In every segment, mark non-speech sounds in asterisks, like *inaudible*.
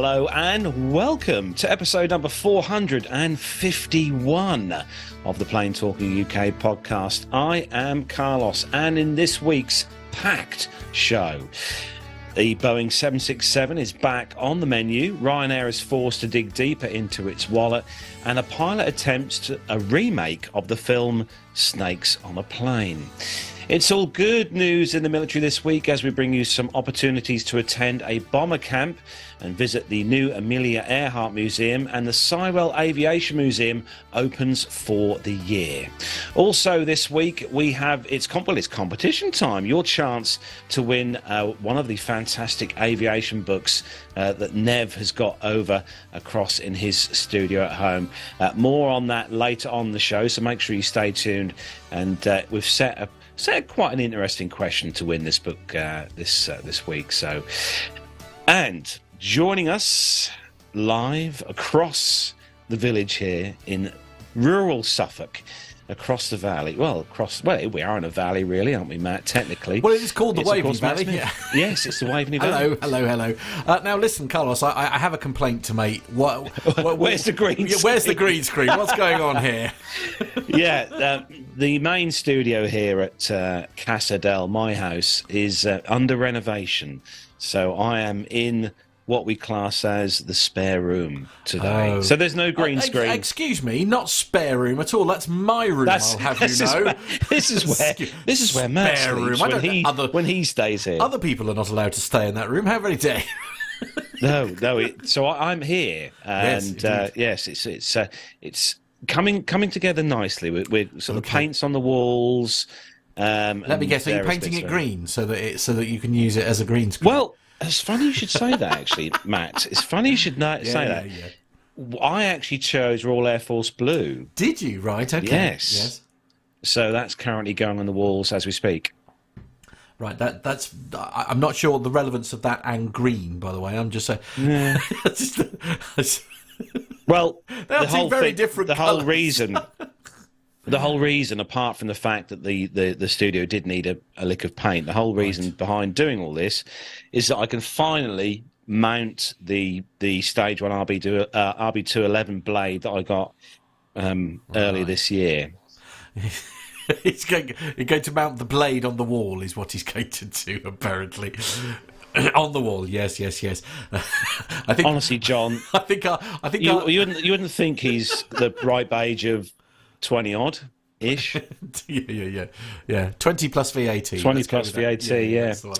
Hello and welcome to episode number 451 of the Plane Talking UK podcast. I am Carlos, and in this week's packed show, the Boeing 767 is back on the menu. Ryanair is forced to dig deeper into its wallet, and a pilot attempts to, a remake of the film Snakes on a Plane. It's all good news in the military this week as we bring you some opportunities to attend a bomber camp and visit the new Amelia Earhart Museum and the Sywell Aviation Museum opens for the year. Also this week we have it's well it's competition time. Your chance to win uh, one of the fantastic aviation books uh, that Nev has got over across in his studio at home. Uh, more on that later on the show, so make sure you stay tuned. And uh, we've set a set quite an interesting question to win this book uh, this uh, this week. So, and joining us live across the village here in rural Suffolk. Across the valley, well, across well, we are in a valley, really, aren't we, Matt? Technically, well, it is called the It's, Waveney Valley. Yeah. *laughs* Yes, it's the Waveney Valley. Hello, hello, hello. Uh, now, listen, Carlos, I, I have a complaint to make. *laughs* What, what- Where's the green Yeah, Where's the screen? green screen? What's going on here? *laughs* yeah, uh, the main studio here at uh, Casa del, my house, is uh, under renovation. So I am in what we class as the spare room today. Oh. So there's no green Uh, screen. Excuse me, not spare room at all. That's my room. That's, I'll have you this, know. this is where this is where Matt Spare room. When he other- when he stays here. Other people are not allowed to stay in that room. How very dare! *laughs* No, no. It, so I, I'm here, Yes, and uh, yes, it's it's uh, it's coming coming together nicely. With, with sort of Okay. paints on the walls. Um, Let me guess. Are you painting it green so that it so that you can use it as a green screen? Well, it's funny you should say that, actually, Matt. It's funny you should yeah, say yeah, that. yeah. I actually chose Royal Air Force Blue, Did you? Right. Okay. Yes. Yes. so that's currently going on the walls as we speak. Right, that that's. I- I'm not sure the relevance of that and green. By the way, I'm just uh, saying. *laughs* Just- Well, They're the whole very thing- different the whole reason, *laughs* the whole reason, apart from the fact that the, the, the studio did need a, a lick of paint, the whole reason behind doing all this is that I can finally mount the the stage one RB two uh, RB two eleven blade that I got um, earlier this year. *laughs* he's going, he's going to mount the blade on the wall, is what he's going to do, apparently. *coughs* on the wall, yes, yes, yes. *laughs* I think. Honestly, John, *laughs* I think. I, I think. you, I, you wouldn't you wouldn't think he's the ripe age of twenty odd ish. *laughs* yeah, yeah, yeah, yeah. Twenty plus VAT. 20 Let's plus. VAT, yeah. one.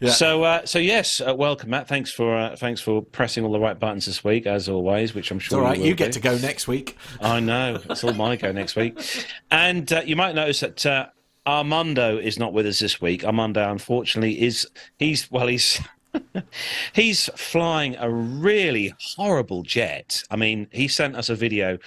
yeah. So uh, so yes, uh, welcome Matt. Thanks for uh, thanks for pressing all the right buttons this week, as always, which I'm It's sure all right. will You get do. to go next week. *laughs* I know it's all my go next week, and uh, you might notice that. Uh, Armando is not with us this week. Armando, unfortunately, is he's well, he's *laughs* he's flying a really horrible jet. I mean, he sent us a video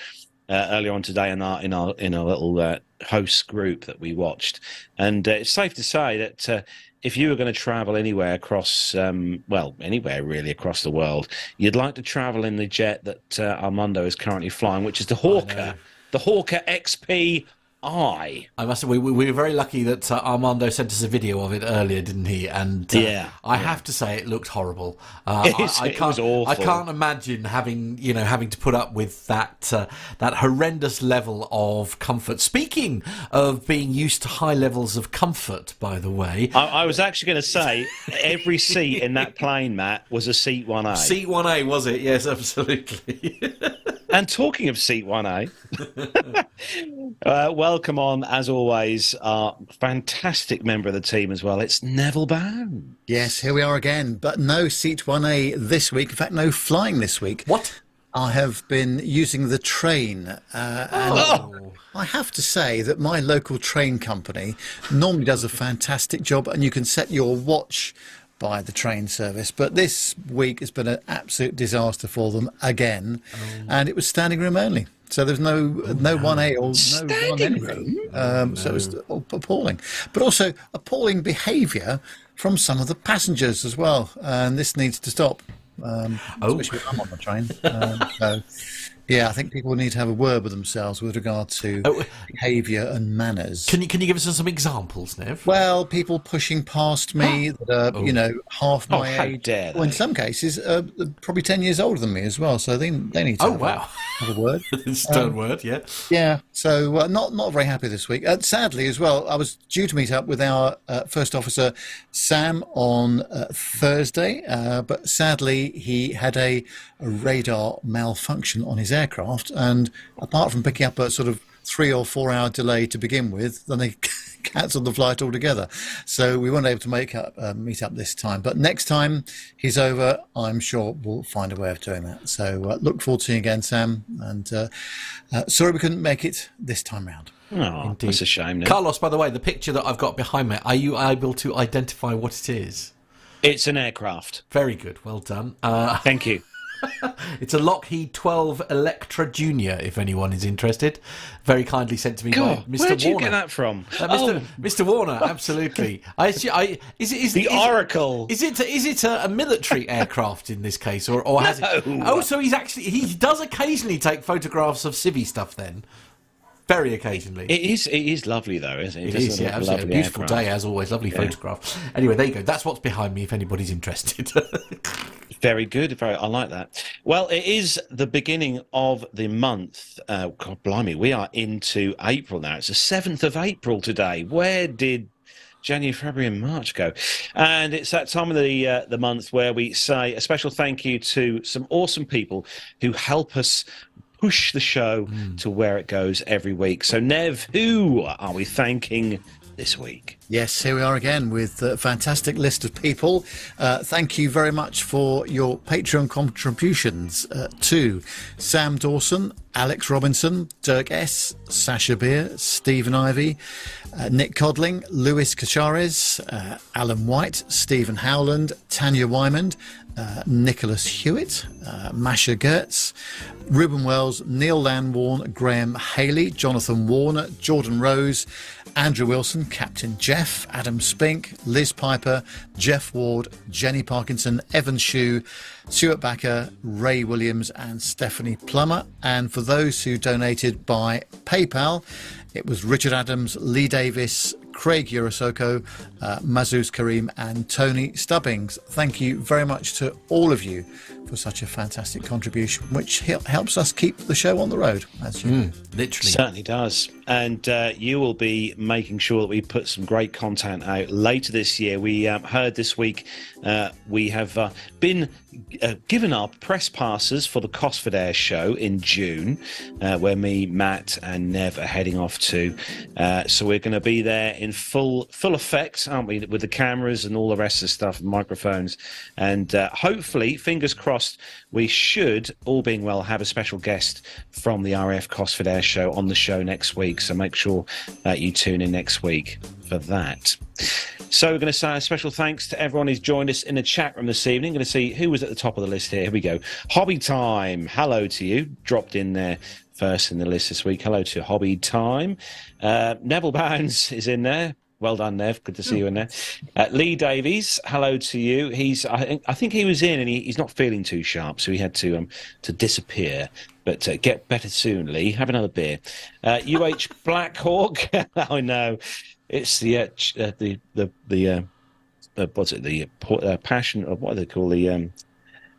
uh, earlier on today in our in our in our little uh, host group that we watched, and uh, it's safe to say that. Uh, if you were going to travel anywhere across, um, well, anywhere really across the world, you'd like to travel in the jet that uh, Armando is currently flying, which is the Hawker, the Hawker XP I. I must say, we, we we were very lucky that uh, Armando sent us a video of it earlier, didn't he? And uh, Yeah, I have to say, it looked horrible. Uh, *laughs* I, I can't, was awful. I can't imagine having you know having to put up with that uh, that horrendous level of comfort. Speaking of being used to high levels of comfort, by the way, I, I was actually going to say every seat in that plane, Matt, was a seat 1A. seat one A was it? Yes, *laughs* absolutely. And talking of seat 1A, *laughs* uh, welcome on, as always, our fantastic member of the team as well. It's Neville Bound. Yes, here we are again, but no Seat 1A this week. In fact, no flying this week. what? I have been using the train, uh, and Oh. I have to say that my local train company normally does a fantastic job, and you can set your watch by the train service. But this week has been an absolute disaster for them again, and it was standing room only. So there's no no one A or no one Standing anything. Um, So it's appalling, but also appalling behaviour from some of the passengers as well, and this needs to stop. Um, Oh. especially when I'm on the train. Um, so, Yeah, I think people need to have a word with themselves with regard to Oh. behaviour and manners. Can you can you give us some examples, Nev? Well, people pushing past me that are, you know, half Oh, my how age. dare Well, in some cases, uh, probably 10 years older than me as well. So they, they need to Oh have, wow, a, have a word. *laughs* stern word, yeah. Yeah, so uh, not not very happy this week. Uh, sadly, as well, I was due to meet up with our uh, first officer Sam on uh, Thursday, uh, but sadly he had a, a radar malfunction on his aircraft, and apart from picking up a sort of three or four hour delay to begin with, then they *laughs* cancelled the flight altogether. So we weren't able to make up uh, meet up this time. But next time he's over, I'm sure we'll find a way of doing that. So uh, look forward to seeing you again, Sam. And uh, uh, sorry we couldn't make it this time round. Oh, that's a shame. Now. Carlos, by the way, the picture that I've got behind me, are you able to identify what it is? It's an aircraft. Very good, well done. Uh, Thank you. *laughs* *laughs* it's a Lockheed 12 Electra Junior, if anyone is interested. Very kindly sent to me God, by Mr. where'd you Warner. get that from? Uh, Mr. Oh, Mr. Warner, absolutely. I, I, is it is the is, Oracle. Is it is it a, a military *laughs* aircraft in this case, or, or has it? Oh, so he's actually he does occasionally take photographs of civvy stuff. Then, very occasionally. It is. It is lovely though, isn't it? It Just is, yeah, absolutely. A beautiful aircraft. day as always. Lovely photograph. Anyway, there you go. That's what's behind me. If anybody's interested. *laughs* Very good. Very. I like that. Well, it is the beginning of the month. Uh, God, blimey, we are into April now. It's the seventh of April today. Where did January, February, and March go? And it's that time of the uh, the month where we say a special thank you to some awesome people who help us push the show to where it goes every week. So, Nev, who are we thanking this week? Yes, here we are again with a fantastic list of people. Uh, thank you very much for your Patreon contributions uh, to Sam Dawson, Alex Robinson, Dirk S., Sasha Beer, Stephen Ivy, uh, Nick Codling, Lewis Kachares, uh, Alan White, Stephen Howland, Tanya Wymond, uh, Nicholas Hewitt, uh, Masha Gertz, Ruben Wells, Neil Landwarn, Graham Haley, Jonathan Warner, Jordan Rose, Andrew Wilson, Captain Jeff, Adam Spink, Liz Piper, Jeff Ward, Jenny Parkinson, Evan Shue, Stuart Backer, Ray Williams, and Stephanie Plummer. And for those who donated by PayPal, it was Richard Adams, Lee Davis, Craig Urosoko, uh, Mazuz Karim, and Tony Stubbings. Thank you very much to all of you for such a fantastic contribution, which helps us keep the show on the road. As you Literally. Certainly does. And uh, you will be making sure that we put some great content out later this year. We um, heard this week uh, we have uh, been uh, given our press passes for the Cosford Air show in June, uh, where me, Matt, and Nev are heading off to. Uh, so we're going to be there in full full effect, aren't we, with the cameras and all the rest of the stuff, microphones, and uh, hopefully, fingers crossed, we should, all being well, have a special guest from the RAF Cosford Air show on the show next week. So make sure that you tune in next week for that. So we're going to say a special thanks to everyone who's joined us in the chat room this evening. Going to see who was at the top of the list here. Here we go. Hobby Time. Hello to you. Dropped in there first in the list this week. Hello to Hobby Time. Uh, Neville Bounds *laughs* is in there. Well done, Nev. Good to see you in there. Uh, Lee Davies, hello to you. He's, I think, I think he was in, and he, he's not feeling too sharp, so he had to um to disappear. But uh, get better soon, Lee. Have another beer. Uh, UH *laughs* Blackhawk. *laughs* I know, it's the uh, uh, the the the uh, uh, what's it? The passion of what do they call the um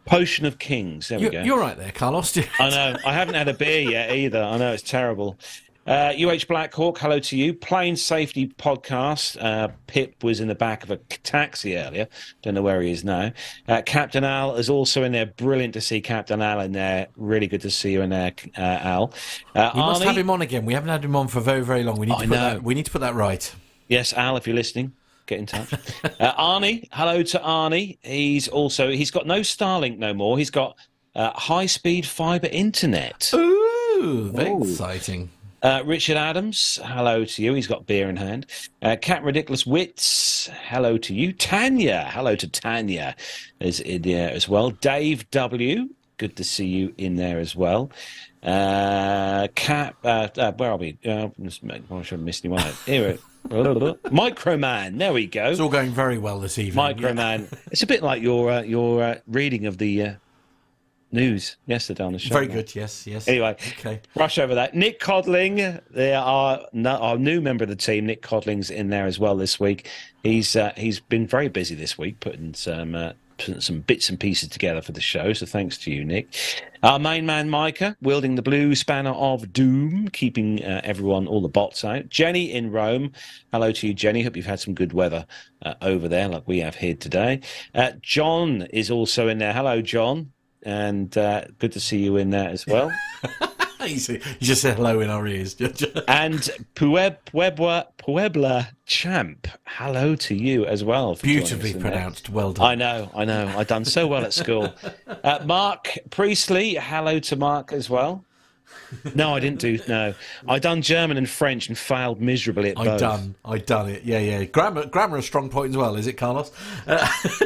potion of kings. There we You, go. you're right there, Carlos. *laughs* I know. I haven't had a beer yet either. I know it's terrible. Uh, UH Blackhawk, hello to you. Plane Safety Podcast. Uh, Pip was in the back of a taxi earlier. Don't know where he is now. Uh, Captain Al is also in there. Brilliant to see Captain Al in there. Really good to see you in there, uh, Al. Uh, We must have him on again. We haven't had him on for very, very long. We need to put know. that. We need to put that right. Yes, Al, if you're listening, get in touch. *laughs* uh, Arnie, hello to Arnie. He's also he's got no Starlink no more. He's got uh, high speed fiber internet. Ooh, very Ooh. exciting. Uh, Richard Adams, hello to you. He's got beer in hand. Uh, Cat Ridiculous Wits, hello to you. Tanya, hello to Tanya, is in there as well. Dave W, good to see you in there as well. Uh, Cat, uh, uh, where are we? Uh, I should have missed anyone. Here, *laughs* Microman, there we go. It's all going very well this evening. Microman. It's a bit like your uh, your uh, reading of the uh, news yesterday on the show. Very good. Yes, yes. Anyway, okay. Rush over that. Nick Codling, there are our new member of the team. Nick Codling's in there as well this week. He's uh, he's been very busy this week, putting some uh, putting some bits and pieces together for the show. So thanks to you, Nick. Our main man, Micah, wielding the blue spanner of doom, keeping uh, everyone, all the bots out. Jenny in Rome. Hello to you, Jenny. Hope you've had some good weather uh, over there, like we have here today. Uh, John is also in there. Hello, John. And uh, good to see you in there as well. *laughs* you, just said hello in our ears. *laughs* and Puebla, Puebla Champ, hello to you as well. Beautifully pronounced. Well done. I know, I know. I've done so well at school. *laughs* Uh, Mark Priestley, hello to Mark as well. No, I didn't do. No, I done German and French and failed miserably at I both. I done. I done it. Yeah, yeah. Grammar, grammar, a strong point as well. Is it, Carlos? Uh, *laughs*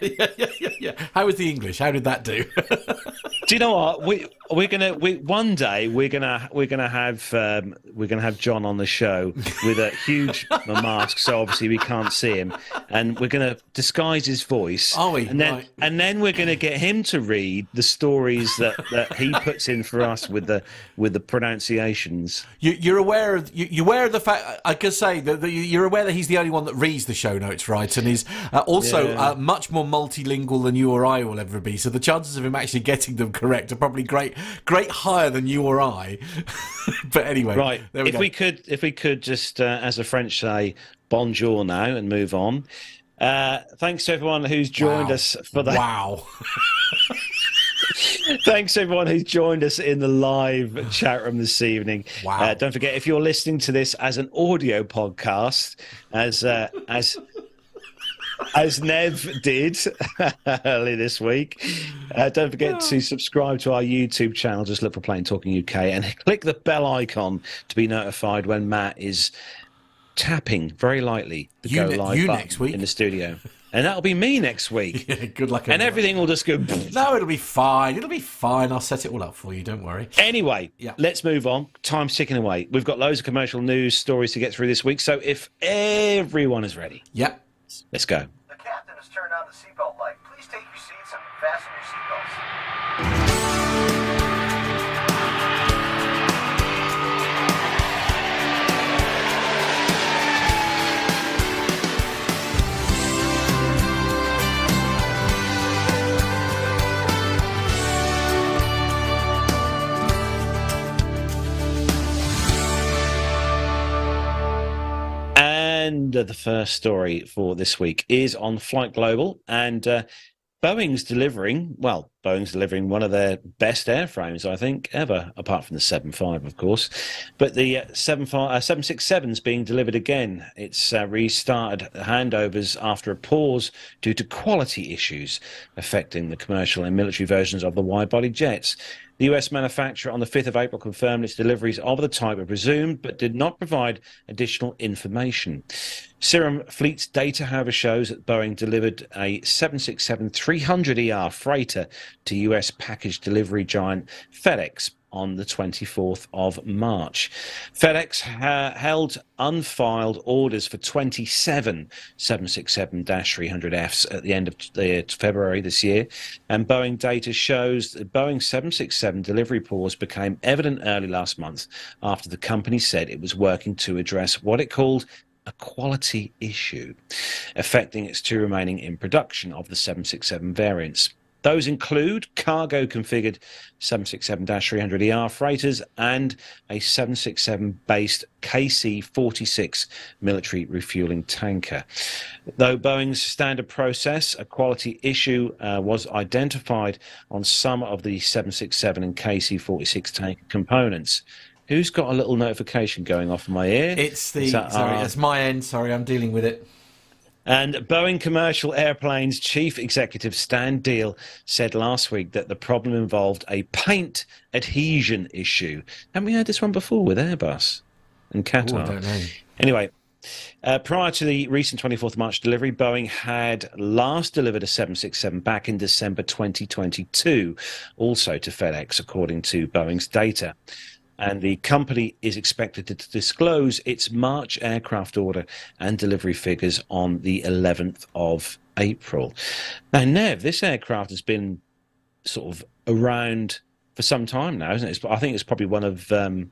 yeah, yeah, yeah, yeah. How was the English? How did that do? *laughs* do you know what we we're gonna we one day we're gonna we're gonna have um, we're gonna have John on the show with a huge *laughs* mask, so obviously we can't see him, and we're gonna disguise his voice. Are we? And then Right. and then we're gonna get him to read the stories that that he puts in for us with the with the pronunciations. You, you're aware of you, you're aware of the fact. I could say that, that you're aware that he's the only one that reads the show notes, right? And he's uh, also Yeah. uh, much more multilingual than you or I will ever be. So the chances of him actually getting them correct are probably great, great higher than you or I. *laughs* but anyway, Right. We if go. we could, if we could just, uh, as the French say, bonjour now and move on. Uh, thanks to everyone who's joined Wow. us for that. Wow. *laughs* Thanks everyone who's joined us in the live chat room this evening. Wow. Uh, don't forget if you're listening to this as an audio podcast, as uh, as as Nev did *laughs* earlier this week, uh, don't forget to subscribe to our YouTube channel. Just look for Plane Talking UK and *laughs* click the bell icon to be notified when Matt is tapping very lightly the You go ne- live you button next week? in the studio, *laughs* and that'll be me next week. *laughs* Yeah, good luck. And everything will just go. *laughs* No, it'll be fine. It'll be fine. I'll set it all up for you. Don't worry. Anyway, Yeah. let's move on. Time's ticking away. We've got loads of commercial news stories to get through this week. So if everyone is ready, Yep. let's go. The captain has turned on the seatbelt light. Please take your seats and fasten your seatbelts. Uh, the first story for this week is on Flight Global. And uh, Boeing's delivering, well, Boeing's delivering one of their best airframes, I think, ever, apart from the 7.5, of course. But the uh, 7.5, uh, 767 is being delivered again. It's uh, restarted handovers after a pause due to quality issues affecting the commercial and military versions of the wide body jets. The US manufacturer on the 5th of April confirmed its deliveries of the type were resumed, but did not provide additional information. Cirium Fleet's data, however, shows that Boeing delivered a 767 300ER freighter to US package delivery giant FedEx on the 24th of March. FedEx held unfiled orders for 27 767-300Fs at the end of February this year, and Boeing data shows that Boeing 767 delivery pause became evident early last month after the company said it was working to address what it called a quality issue affecting its two remaining in production of the 767 variants. Those include cargo configured 767 300ER freighters and a 767 based KC 46 military refueling tanker. Though Boeing's standard process, a quality issue uh, was identified on some of the 767 and KC 46 tanker components. Who's got a little notification going off in my ear? It's the that sorry. It's my end. Sorry, I'm dealing with it. And Boeing Commercial Airplanes chief executive Stan Deal said last week that the problem involved a paint adhesion issue. Haven't we heard this one before with Airbus and Qatar? I don't know. Anyway, uh, prior to the recent 24th March delivery, Boeing had last delivered a 767 back in December 2022, also to FedEx, according to Boeing's data. And the company is expected to disclose its March aircraft order and delivery figures on the 11th of April. Now, Nev, this aircraft has been sort of around for some time now, isn't it? I think it's probably one of. Um,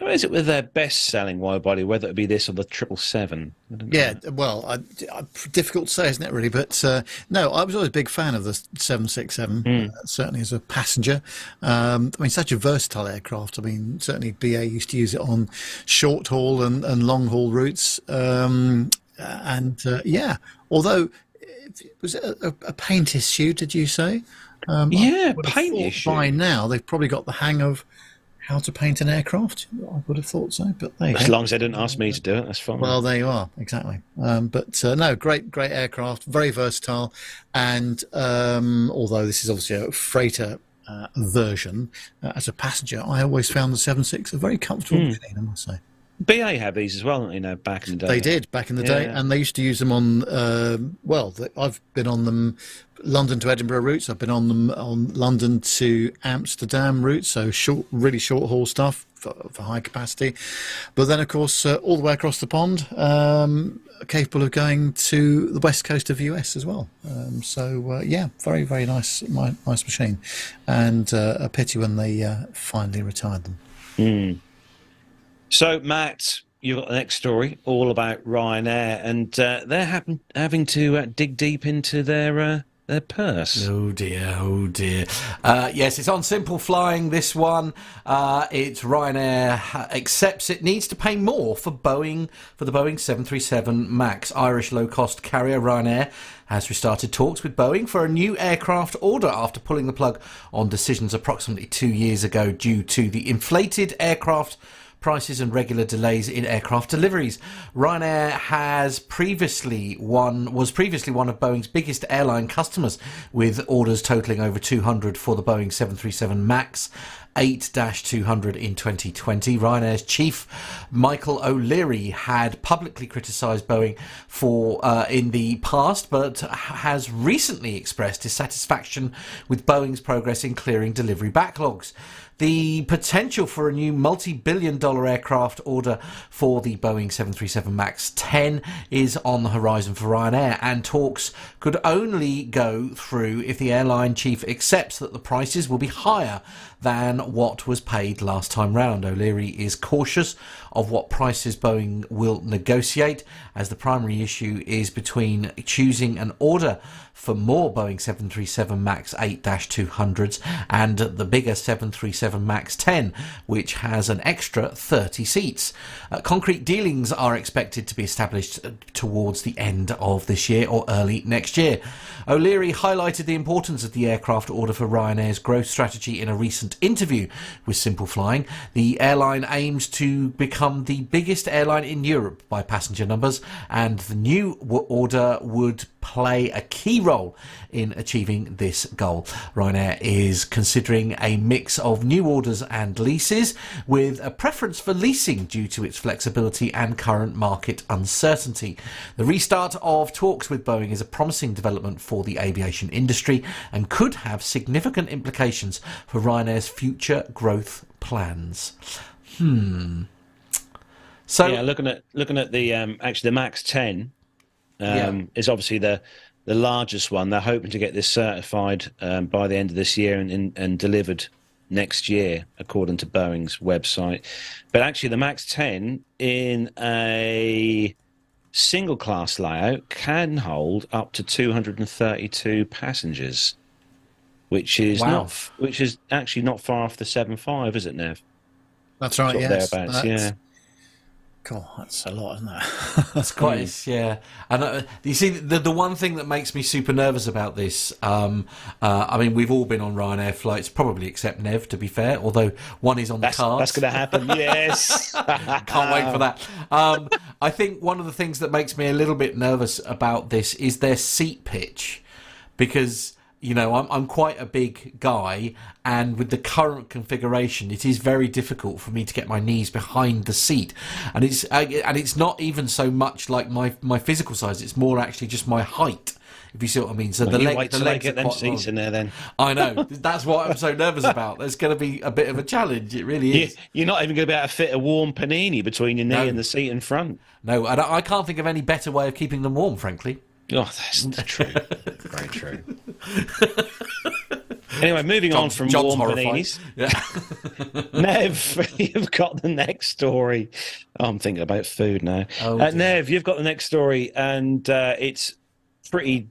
I is it with their best-selling wide body? Whether it be this or the triple seven? Yeah, well, I, I, difficult to say, isn't it? Really, but uh, no, I was always a big fan of the seven six seven. Hmm. Uh, certainly as a passenger. Um, I mean, such a versatile aircraft. I mean, certainly BA used to use it on short haul and, and long haul routes. Um, and uh, yeah, although was it a, a paint issue? Did you say? Um, Yeah, paint issue. By now, they've probably got the hang of how to paint an aircraft. I would have thought so, but they. As long as they didn't ask me to do it, that's fine. Well, there you are, exactly. Um, but uh, no, great, great aircraft, very versatile, and um, although this is obviously a freighter uh, version, uh, as a passenger, I always found the 76 a very comfortable machine, I must say. BA had these as well, you know, back in the day. They did back in the day, Yeah. and they used to use them on. Uh, well, I've been on them, London to Edinburgh routes. I've been on them on London to Amsterdam routes, so short, really short haul stuff for, for high capacity. But then, of course, uh, all the way across the pond, um, capable of going to the west coast of the US as well. Um, so uh, yeah, very very nice, mi- nice machine, and uh, a pity when they uh, finally retired them. So, Matt, you've got the next story all about Ryanair, and uh, they're happen- having to uh, dig deep into their uh, their purse. Oh dear, oh dear. Uh, yes, it's on Simple Flying, this one. Uh, it's Ryanair accepts it needs to pay more for Boeing, for the Boeing 737 MAX. Irish low cost carrier Ryanair has restarted talks with Boeing for a new aircraft order after pulling the plug on decisions approximately two years ago due to the inflated aircraft prices and regular delays in aircraft deliveries. Ryanair has previously one was previously one of Boeing's biggest airline customers with orders totaling over 200 for the Boeing 737 Max 8-200 in 2020. Ryanair's chief Michael O'Leary had publicly criticised Boeing for uh, in the past, but has recently expressed dissatisfaction with Boeing's progress in clearing delivery backlogs. The potential for a new multi billion dollar aircraft order for the Boeing 737 MAX 10 is on the horizon for Ryanair, and talks could only go through if the airline chief accepts that the prices will be higher than what was paid last time round. O'Leary is cautious of what prices Boeing will negotiate, as the primary issue is between choosing an order for more Boeing 737 MAX 8-200s and the bigger 737 MAX 10, which has an extra 30 seats. Uh, concrete dealings are expected to be established uh, towards the end of this year or early next year. O'Leary highlighted the importance of the aircraft order for Ryanair's growth strategy in a recent interview with Simple Flying. The airline aims to become the biggest airline in Europe by passenger numbers, and the new order would play a key role in achieving this goal. Ryanair is considering a mix of new orders and leases, with a preference for leasing due to its flexibility and current market uncertainty. The restart of talks with Boeing is a promising development for the aviation industry and could have significant implications for Ryanair's future growth plans. Hmm. So yeah, looking at looking at the um, actually the Max 10 um, Yeah. is obviously the the largest one. They're hoping to get this certified um, by the end of this year and, and, and delivered next year, according to Boeing's website. But actually, the Max 10 in a single class layout can hold up to 232 passengers, which is Wow. not which is actually not far off the 75, is it, Nev? That's right. Sort yes, thereabouts, That's- yeah. God, that's a lot, isn't it? *laughs* that's quite, it's- yeah. And uh, you see, the the one thing that makes me super nervous about this, um, uh, I mean, we've all been on Ryanair flights, probably except Nev, to be fair. Although one is on the That's, cards. that's going to happen, *laughs* yes. *laughs* Can't wait for that. Um, I think one of the things that makes me a little bit nervous about this is their seat pitch, because you know I'm I'm quite a big guy, and with the current configuration, it is very difficult for me to get my knees behind the seat, and it's uh, and it's not even so much like my my physical size; it's more actually just my height. If you see what I mean, so the you leg, the legs get are them seats long. in there then. I know *laughs* that's what I'm so nervous about. There's going to be a bit of a challenge. It really You, is. you're not even going to be able to fit a warm panini between your knee No. and the seat in front. No, and I I can't think of any better way of keeping them warm, frankly. Oh, that's true. *laughs* Very true. *laughs* Anyway, moving on from John's warm paninis. Yeah. *laughs* Nev, you've got the next story. Oh, I'm thinking about food now. Oh, uh. Nev, you've got the next story, and uh, it's pretty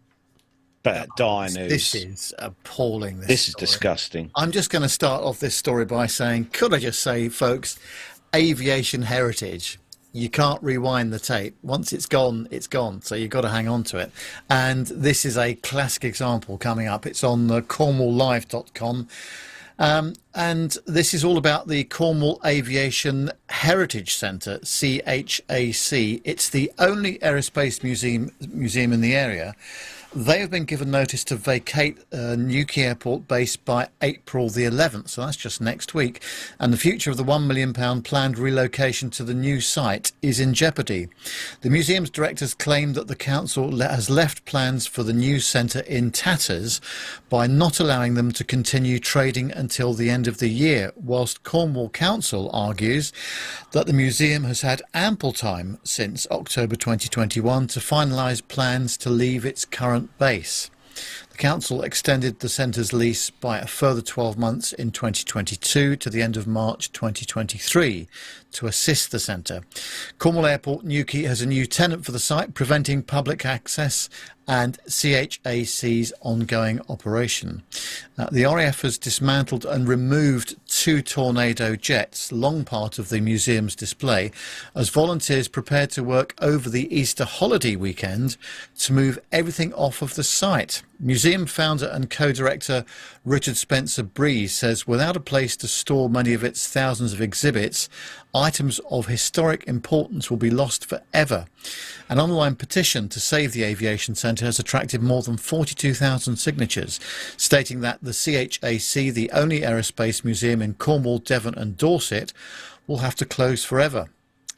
bad, dire news. This is appalling. This, This is disgusting. I'm just going to start off this story by saying, could I just say, folks, aviation heritage. You can't rewind the tape. Once it's gone, it's gone. So you've got to hang on to it. And this is a classic example coming up. It's on the cornwalllive.com. Um, and this is all about the Cornwall Aviation Heritage Centre, CHAC. It's the only aerospace museum museum in the area. They have been given notice to vacate uh, Newquay Airport base by April the 11th, so that's just next week. And the future of the £1 million planned relocation to the new site is in jeopardy. The museum's directors claim that the council has left plans for the new centre in tatters by not allowing them to continue trading until the end of the year, whilst Cornwall Council argues that the museum has had ample time since October 2021 to finalise plans to leave its current base. The council extended the centre's lease by a further 12 months in 2022 to the end of March 2023 to assist the centre. Cornwall Airport Newquay has a new tenant for the site, preventing public access and CHAC's ongoing operation. Uh, the RAF has dismantled and removed two Tornado jets, long part of the museum's display, as volunteers prepared to work over the Easter holiday weekend to move everything off of the site. Museum founder and co-director Richard Spencer Breeze says without a place to store many of its thousands of exhibits, items of historic importance will be lost forever. An online petition to save the aviation centre has attracted more than 42,000 signatures, stating that the CHAC, the only aerospace museum in Cornwall, Devon and Dorset, will have to close forever.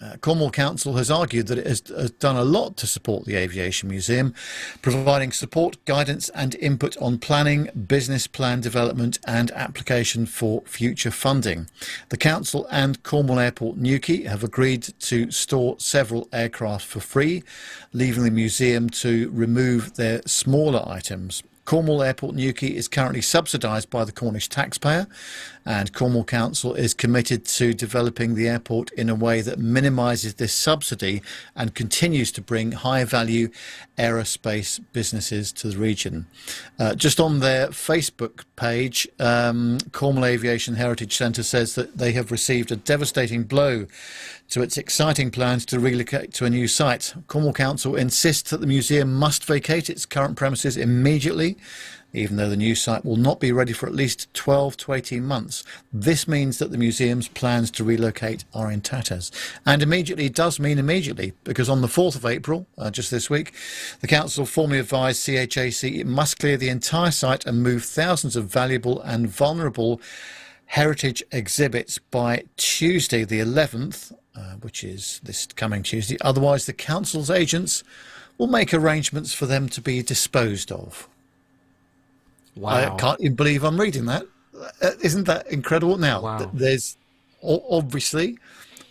Uh, Cornwall Council has argued that it has, has done a lot to support the Aviation Museum, providing support, guidance, and input on planning, business plan development, and application for future funding. The Council and Cornwall Airport Newquay have agreed to store several aircraft for free, leaving the museum to remove their smaller items. Cornwall Airport Newquay is currently subsidised by the Cornish taxpayer, and Cornwall Council is committed to developing the airport in a way that minimises this subsidy and continues to bring high value aerospace businesses to the region. Uh, just on their Facebook page, um, Cornwall Aviation Heritage Centre says that they have received a devastating blow to its exciting plans to relocate to a new site. Cornwall Council insists that the museum must vacate its current premises immediately, even though the new site will not be ready for at least 12 to 18 months. This means that the museum's plans to relocate are in tatters. And immediately does mean immediately, because on the 4th of April, uh, just this week, the council formally advised CHAC it must clear the entire site and move thousands of valuable and vulnerable heritage exhibits by Tuesday, the 11th, uh, which is this coming Tuesday. Otherwise, the council's agents will make arrangements for them to be disposed of. Wow. I can't even believe I'm reading that. Uh, Isn't that incredible? Now, Wow. th- there's obviously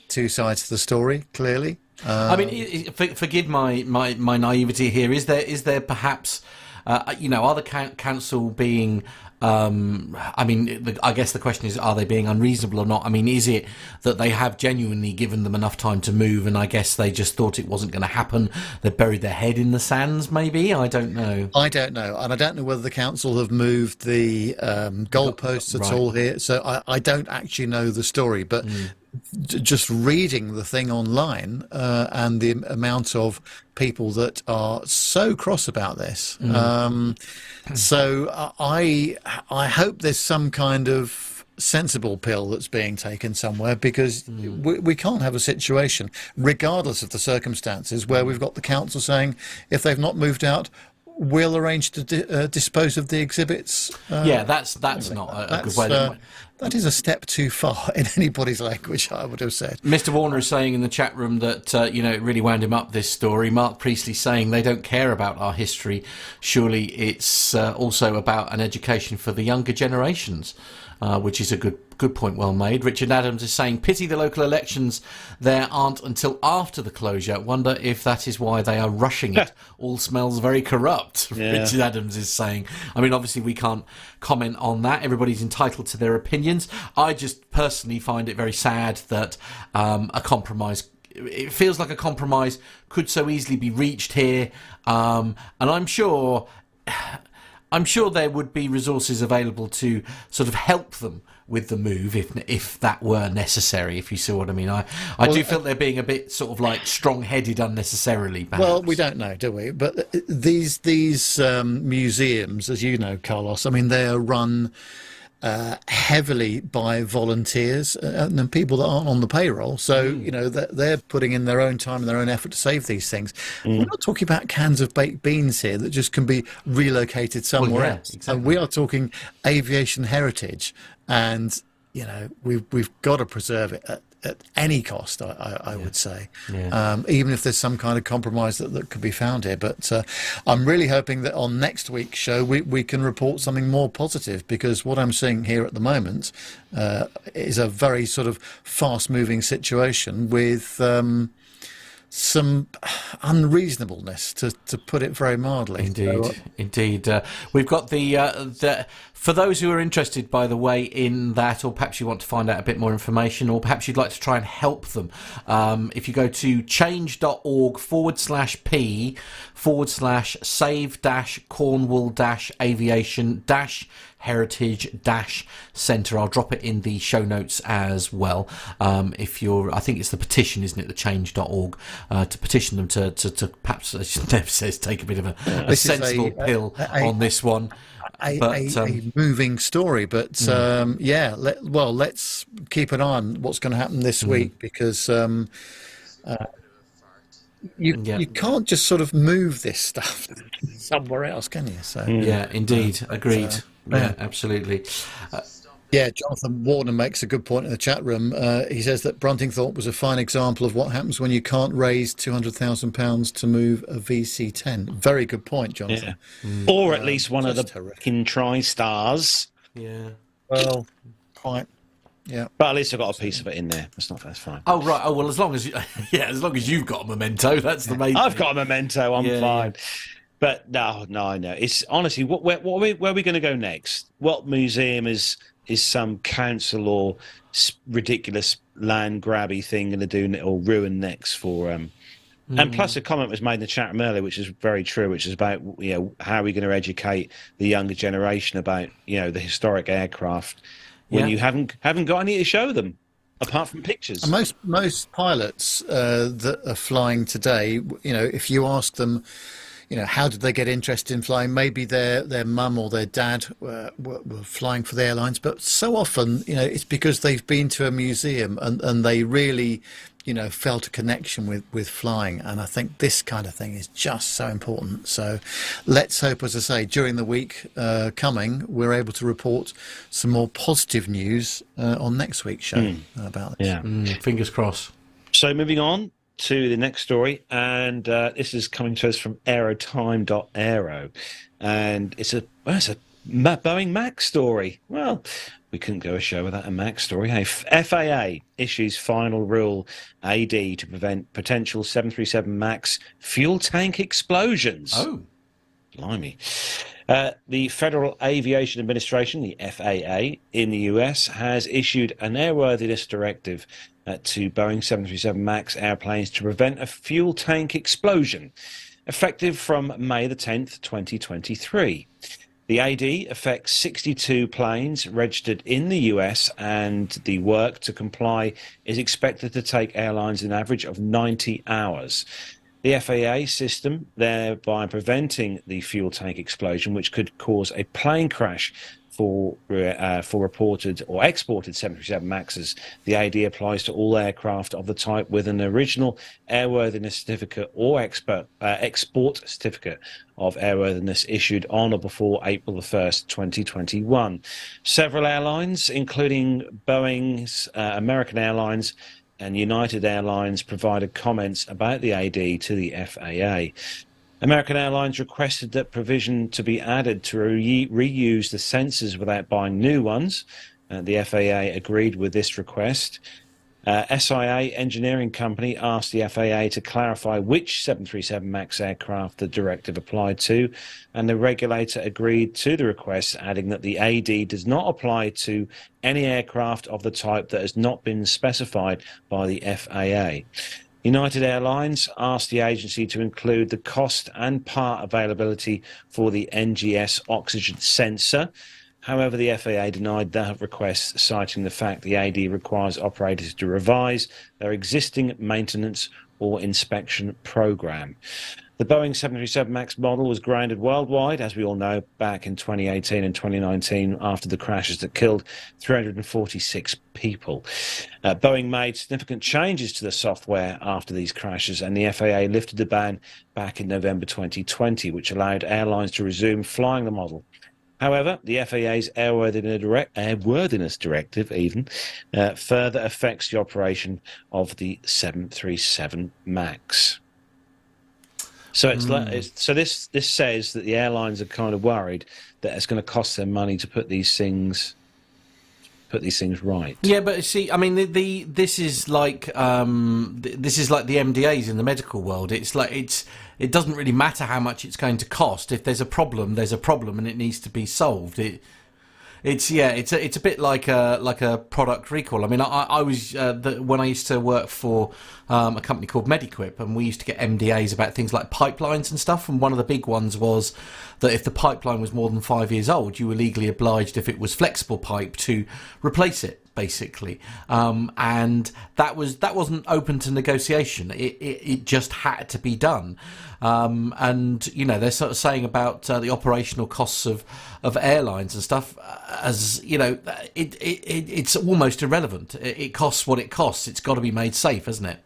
two sides to the story, clearly. I mean, i- for, forgive my, my, my naivety here. Is there is there perhaps, uh, you know, are the coun- council being? Um, I mean, the, I guess the question is, are they being unreasonable or not? I mean, is it that they have genuinely given them enough time to move, and I guess they just thought it wasn't going to happen? They buried their head in the sands, maybe. I don't know. I don't know, and I don't know whether the council have moved the um, goalposts at Right. all here. So I, I don't actually know the story, but j- just reading the thing online uh, and the amount of people that are so cross about this. Um, so uh, I I hope there's some kind of sensible pill that's being taken somewhere because we, we can't have a situation, regardless of the circumstances, where we've got the council saying if they've not moved out, we'll arrange to di- uh, dispose of the exhibits. Uh, yeah, that's that's not a, a good that's, way. uh, that is a step too far *laughs* in anybody's language, I would have said. Mr. Warner is saying in the chat room that uh, you know it really wound him up. This story. Mark Priestley saying they don't care about our history. Surely it's uh, also about an education for the younger generations. Uh, which is a good good point, well made. Richard Adams is saying, pity the local elections there aren't until after the closure. Wonder if that is why they are rushing it. *laughs* All smells very corrupt. *laughs* Yeah. Richard Adams is saying. I mean, obviously we can't comment on that. Everybody's entitled to their opinions. I just personally find it very sad that um, a compromise it feels like a compromise could so easily be reached here, um, and I'm sure, I'm sure there would be resources available to sort of help them with the move if if that were necessary. If you see what I mean, I I do feel they're being a bit sort of like strong-headed unnecessarily. Perhaps. Well, we don't know, do we? But uh, these these um, museums, as you know, Carlos, I mean, they are run uh, heavily by volunteers uh, and then people that aren't on the payroll. So Mm. you know they're, they're putting in their own time and their own effort to save these things. We're not talking about cans of baked beans here that just can be relocated somewhere yeah, else. exactly. And we are talking aviation heritage, and you know we've we've got to preserve it at, at any cost. I, I, I would say, Yeah. um, even if there's some kind of compromise that, that could be found here. But uh, I'm really hoping that on next week's show we, we can report something more positive because what I'm seeing here at the moment uh, is a very sort of fast moving situation with. Um, some unreasonableness, to, to put it very mildly. Indeed, So, uh, indeed. Uh, we've got the, uh, the for those who are interested, by the way, in that, or perhaps you want to find out a bit more information, or perhaps you'd like to try and help them. Um, if you go to change.org forward slash p forward slash save dash Cornwall dash aviation dash heritage dash centre. I'll drop it in the show notes as well. Um, if you're, I think it's the petition, isn't it? The change.org uh, to petition them to, to, to perhaps, *laughs* as Nev says, take a bit of a, a This is a- sensible a- pill a- on this one. a, But, a, um, a moving story. But um, yeah, let, well, let's keep an eye on what's going to happen this week because um, uh, you Yeah. you can't just sort of move this stuff *laughs* somewhere else, can you? So mm. Yeah, uh, indeed. Agreed. yeah, yeah. absolutely. Uh, yeah, Jonathan Warner makes a good point in the chat room. Uh, he says that Bruntingthorpe was a fine example of what happens when you can't raise two hundred thousand pounds to move a VC10. Very good point, Jonathan. Yeah. Mm. Or at least uh, one of the just horrific. fucking tri-stars. Yeah. Well, quite. Yeah. But at least I've got a piece of it in there. That's not. That's fine. Oh right. Oh well, as long as you, *laughs* yeah, as long as you've got a memento, that's the main. I've thing. got a memento. I'm Yeah, fine. But no, no, no. It's honestly, what, where, what are we, where are we going to go next? What museum is is some council or ridiculous land grabby thing going to do or ruin next for? Um, And plus, a comment was made in the chat room earlier, which is very true, which is about you know how are we going to educate the younger generation about you know the historic aircraft when Yeah. you haven't haven't got any to show them apart from pictures. And Most most pilots uh, that are flying today, you know, if you ask them, you know, how did they get interested in flying? Maybe their their mum or their dad were, were, were flying for the airlines, but so often, you know, it's because they've been to a museum and, and they really, you know, felt a connection with with flying. And I think this kind of thing is just so important. So let's hope, as I say, during the week uh, coming, we're able to report some more positive news uh, on next week's show about this. yeah. Mm, fingers crossed. So moving on to the next story, and uh, this is coming to us from aerotime.aero, and it's a well, it's a Boeing Max story. Well, we couldn't go a show without a Max story. Hey, FAA issues final rule AD to prevent potential 737 Max fuel tank explosions. Oh, Blimey. Uh, the Federal Aviation Administration, the FAA, in the US has issued an airworthiness directive uh, to Boeing 737 MAX airplanes to prevent a fuel tank explosion, effective from May the 10th, 2023. The AD affects 62 planes registered in the US, and the work to comply is expected to take airlines an average of 90 hours. The FAA system, thereby preventing the fuel tank explosion, which could cause a plane crash for uh, for reported or exported 737 Maxes. The AD applies to all aircraft of the type with an original airworthiness certificate or expert, uh, export certificate of airworthiness issued on or before April the 1st, 2021. Several airlines, including Boeing's uh, American Airlines, and United Airlines provided comments about the AD to the FAA. American Airlines requested that provision to be added to re- reuse the sensors without buying new ones. Uh, the FAA agreed with this request. Uh, SIA Engineering Company asked the FAA to clarify which 737 MAX aircraft the directive applied to, and the regulator agreed to the request, adding that the AD does not apply to any aircraft of the type that has not been specified by the FAA. United Airlines asked the agency to include the cost and part availability for the NGS oxygen sensor. However, the FAA denied that request, citing the fact the AD requires operators to revise their existing maintenance or inspection program. The Boeing 737 MAX model was grounded worldwide, as we all know, back in 2018 and 2019 after the crashes that killed 346 people. Uh, Boeing made significant changes to the software after these crashes, and the FAA lifted the ban back in November 2020, which allowed airlines to resume flying the model. However, the FAA's airworthiness, direct, airworthiness directive even uh, further affects the operation of the 737 MAX. So it's, like, it's so this this says that the airlines are kind of worried that it's going to cost them money to put these things put these things right. Yeah, but see, I mean, the, the this is like um, th- this is like the MDAs in the medical world. It's like it's it doesn't really matter how much it's going to cost. If there's a problem, there's a problem, and it needs to be solved. It it's yeah, it's a, it's a bit like a like a product recall. I mean, I, I was uh, the, when I used to work for um, a company called Mediquip, and we used to get MDAs about things like pipelines and stuff. And one of the big ones was that if the pipeline was more than five years old, you were legally obliged, if it was flexible pipe, to replace it basically. Um, and that was that wasn't open to negotiation. It, it, it just had to be done. Um, and you know they're sort of saying about uh, the operational costs of of airlines and stuff uh, as you know it, it, it it's almost irrelevant. It, it costs what it costs. It's got to be made safe, hasn't it?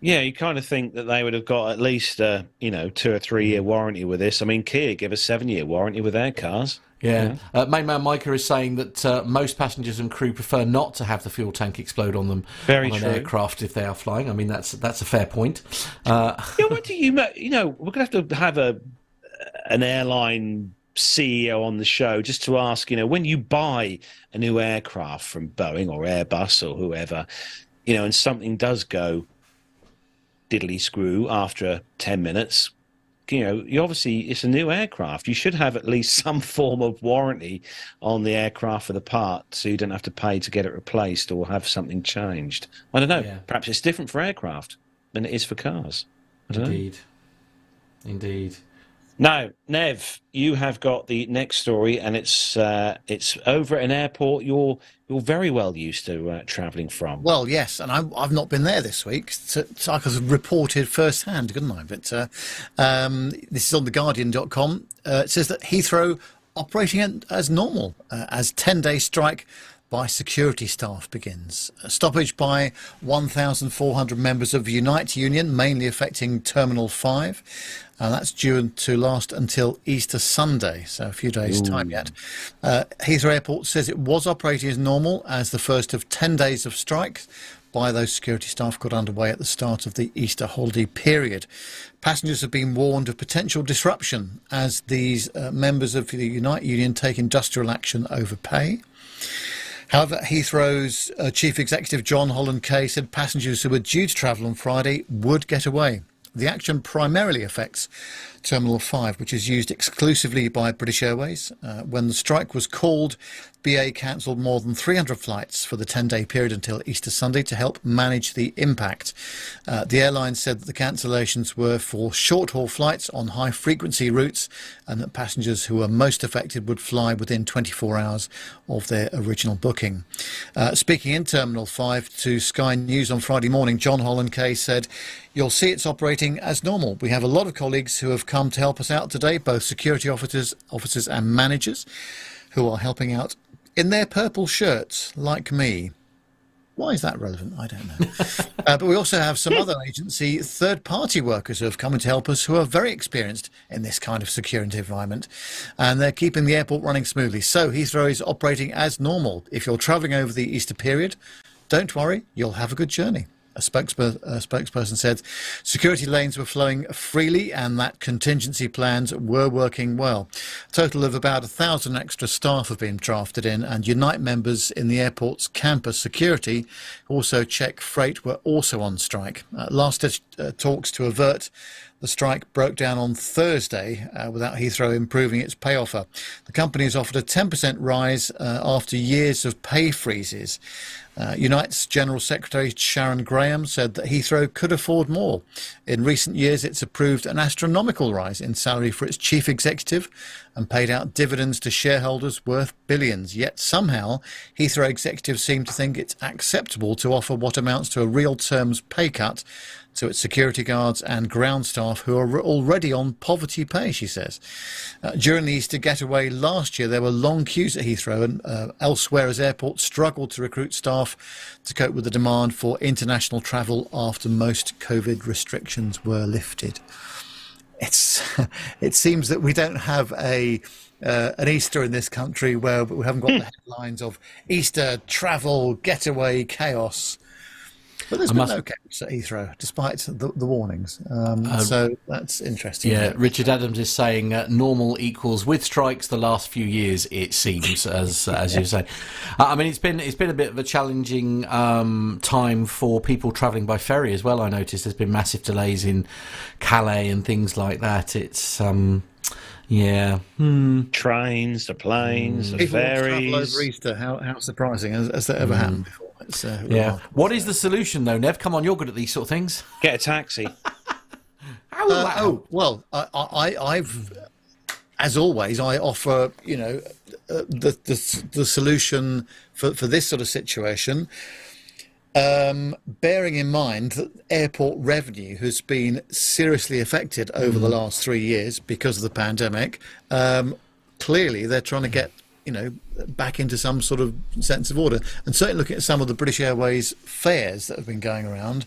Yeah, you kind of think that they would have got at least a you know two or three year warranty with this. I mean, Kia give a seven year warranty with their cars. Yeah. Uh, main man Micah is saying that uh, most passengers and crew prefer not to have the fuel tank explode on them Very on an true. aircraft if they are flying. I mean, that's that's a fair point. Uh, *laughs* Yeah, what do you? You know, we're going to have to have a an airline CEO on the show just to ask. You know, when you buy a new aircraft from Boeing or Airbus or whoever, you know, and something does go diddly screw after ten minutes. You know, you obviously it's a new aircraft. You should have at least some *laughs* form of warranty on the aircraft for the part, so you don't have to pay to get it replaced or have something changed. I don't know. Yeah. Perhaps it's different for aircraft than it is for cars. I don't know. indeed, indeed. Now, Nev, you have got the next story, and it's uh, it's over at an airport you're you're very well used to uh, travelling from. Well, yes, and I, I've not been there this week, so, I could have reported firsthand, couldn't I? But uh, um, this is on theguardian.com. Uh, it says that Heathrow operating as normal uh, as 10 day strike by security staff begins. A stoppage by 1,400 members of Unite Union, mainly affecting Terminal 5. Uh, that's due to last until Easter Sunday, so a few days' time yet. Uh, Heathrow Airport says it was operating as normal as the first of 10 days of strikes by those security staff got underway at the start of the Easter holiday period. Passengers have been warned of potential disruption as these uh, members of the Unite Union take industrial action over pay. However, Heathrow's uh, chief executive John Holland Kaye said passengers who were due to travel on Friday would get away. The action primarily affects Terminal 5, which is used exclusively by British Airways. Uh, when the strike was called, BA cancelled more than 300 flights for the 10 day period until Easter Sunday to help manage the impact. Uh, the airline said that the cancellations were for short haul flights on high frequency routes and that passengers who were most affected would fly within 24 hours of their original booking. Uh, speaking in Terminal 5 to Sky News on Friday morning, John Holland Kaye said, You'll see it's operating as normal. We have a lot of colleagues who have come to help us out today, both security officers, officers and managers, who are helping out in their purple shirts, like me. Why is that relevant? I don't know. *laughs* uh, but we also have some other agency third party workers who have come in to help us who are very experienced in this kind of security environment. And they're keeping the airport running smoothly. So Heathrow is operating as normal. If you're travelling over the Easter period, don't worry, you'll have a good journey. A, a spokesperson said security lanes were flowing freely and that contingency plans were working well. A total of about a thousand extra staff have been drafted in, and Unite members in the airport's campus security, also check freight, were also on strike. Uh, last uh, talks to avert the strike broke down on Thursday uh, without Heathrow improving its pay offer. The company has offered a 10% rise uh, after years of pay freezes. Uh, Unite's General Secretary Sharon Graham said that Heathrow could afford more. In recent years, it's approved an astronomical rise in salary for its chief executive and paid out dividends to shareholders worth billions. Yet somehow, Heathrow executives seem to think it's acceptable to offer what amounts to a real terms pay cut to its security guards and ground staff who are already on poverty pay, she says. Uh, during the Easter getaway last year, there were long queues at Heathrow and uh, elsewhere as airports struggled to recruit staff to cope with the demand for international travel after most COVID restrictions were lifted. It's, *laughs* it seems that we don't have a uh, an Easter in this country where we haven't got the headlines of Easter travel getaway chaos. But there's I been must- no caps at Heathrow, despite the, the warnings. Um, so that's interesting. Yeah, Richard Adams is saying uh, normal equals with strikes the last few years. It seems, as *laughs* as you say. Uh, I mean, it's been it's been a bit of a challenging um, time for people travelling by ferry as well. I noticed there's been massive delays in Calais and things like that. It's um, yeah, hmm. Trains, the planes, the People want to travel ferries. over Easter. How, how surprising has, has that ever happened before? It's, uh, yeah. remarkable. What is the solution though, Nev? Come on, you're good at these sort of things. Get a taxi. *laughs* How will Uh, that oh well, I, I, I've, as always, I offer you know uh, the, the the solution for for this sort of situation. Um, bearing in mind that airport revenue has been seriously affected over the last three years because of the pandemic, um, clearly they're trying to get you know back into some sort of sense of order. And certainly looking at some of the British Airways fares that have been going around,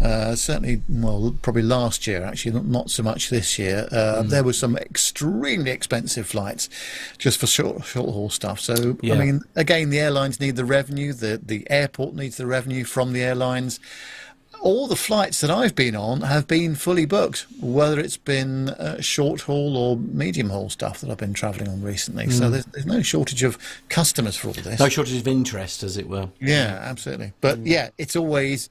uh, certainly well probably last year actually not, not so much this year. Uh, There were some extremely expensive flights just for short short haul stuff. So Yeah. I mean again the airlines need the revenue, the the airport needs the revenue from the airlines all the flights that I've been on have been fully booked, whether it's been uh, short haul or medium haul stuff that I've been travelling on recently. So there's, there's no shortage of customers for all this. No shortage of interest, as it were. Yeah, absolutely. But yeah, it's always,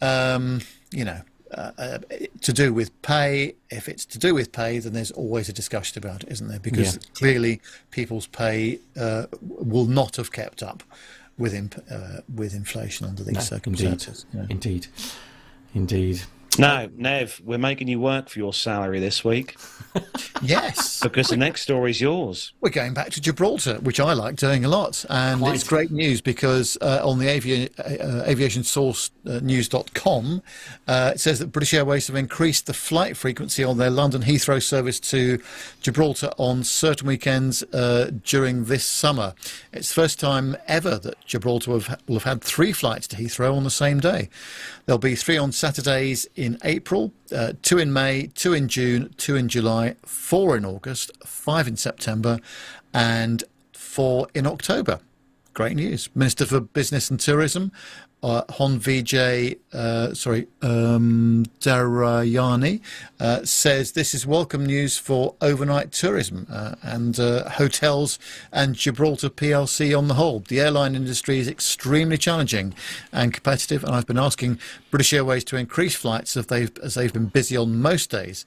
um, you know, uh, uh, to do with pay. If it's to do with pay, then there's always a discussion about it, isn't there? Because Yeah. clearly people's pay uh, will not have kept up with imp- uh, with inflation under these Indeed. circumstances. you know. Indeed. Indeed. No, Nev, we're making you work for your salary this week *laughs* Yes. because the next story is yours. We're going back to Gibraltar, which I like doing a lot. And Quite. it's great news because uh, on the avi- uh, aviation source uh, news.com, it says that British Airways have increased the flight frequency on their London Heathrow service to Gibraltar on certain weekends uh, during this summer. It's the first time ever that Gibraltar will have, will have had three flights to Heathrow on the same day. There'll be three on Saturdays in April, uh, two in May, two in June, two in July, four in August, five in September, and four in October. Great news. Minister for Business and Tourism, uh, Hon Vijay, uh, sorry, um, Daryanani, uh, says this is welcome news for overnight tourism uh, and uh, hotels and Gibraltar PLC on the whole. The airline industry is extremely challenging and competitive, and I've been asking British Airways to increase flights as they've, as they've been busy on most days.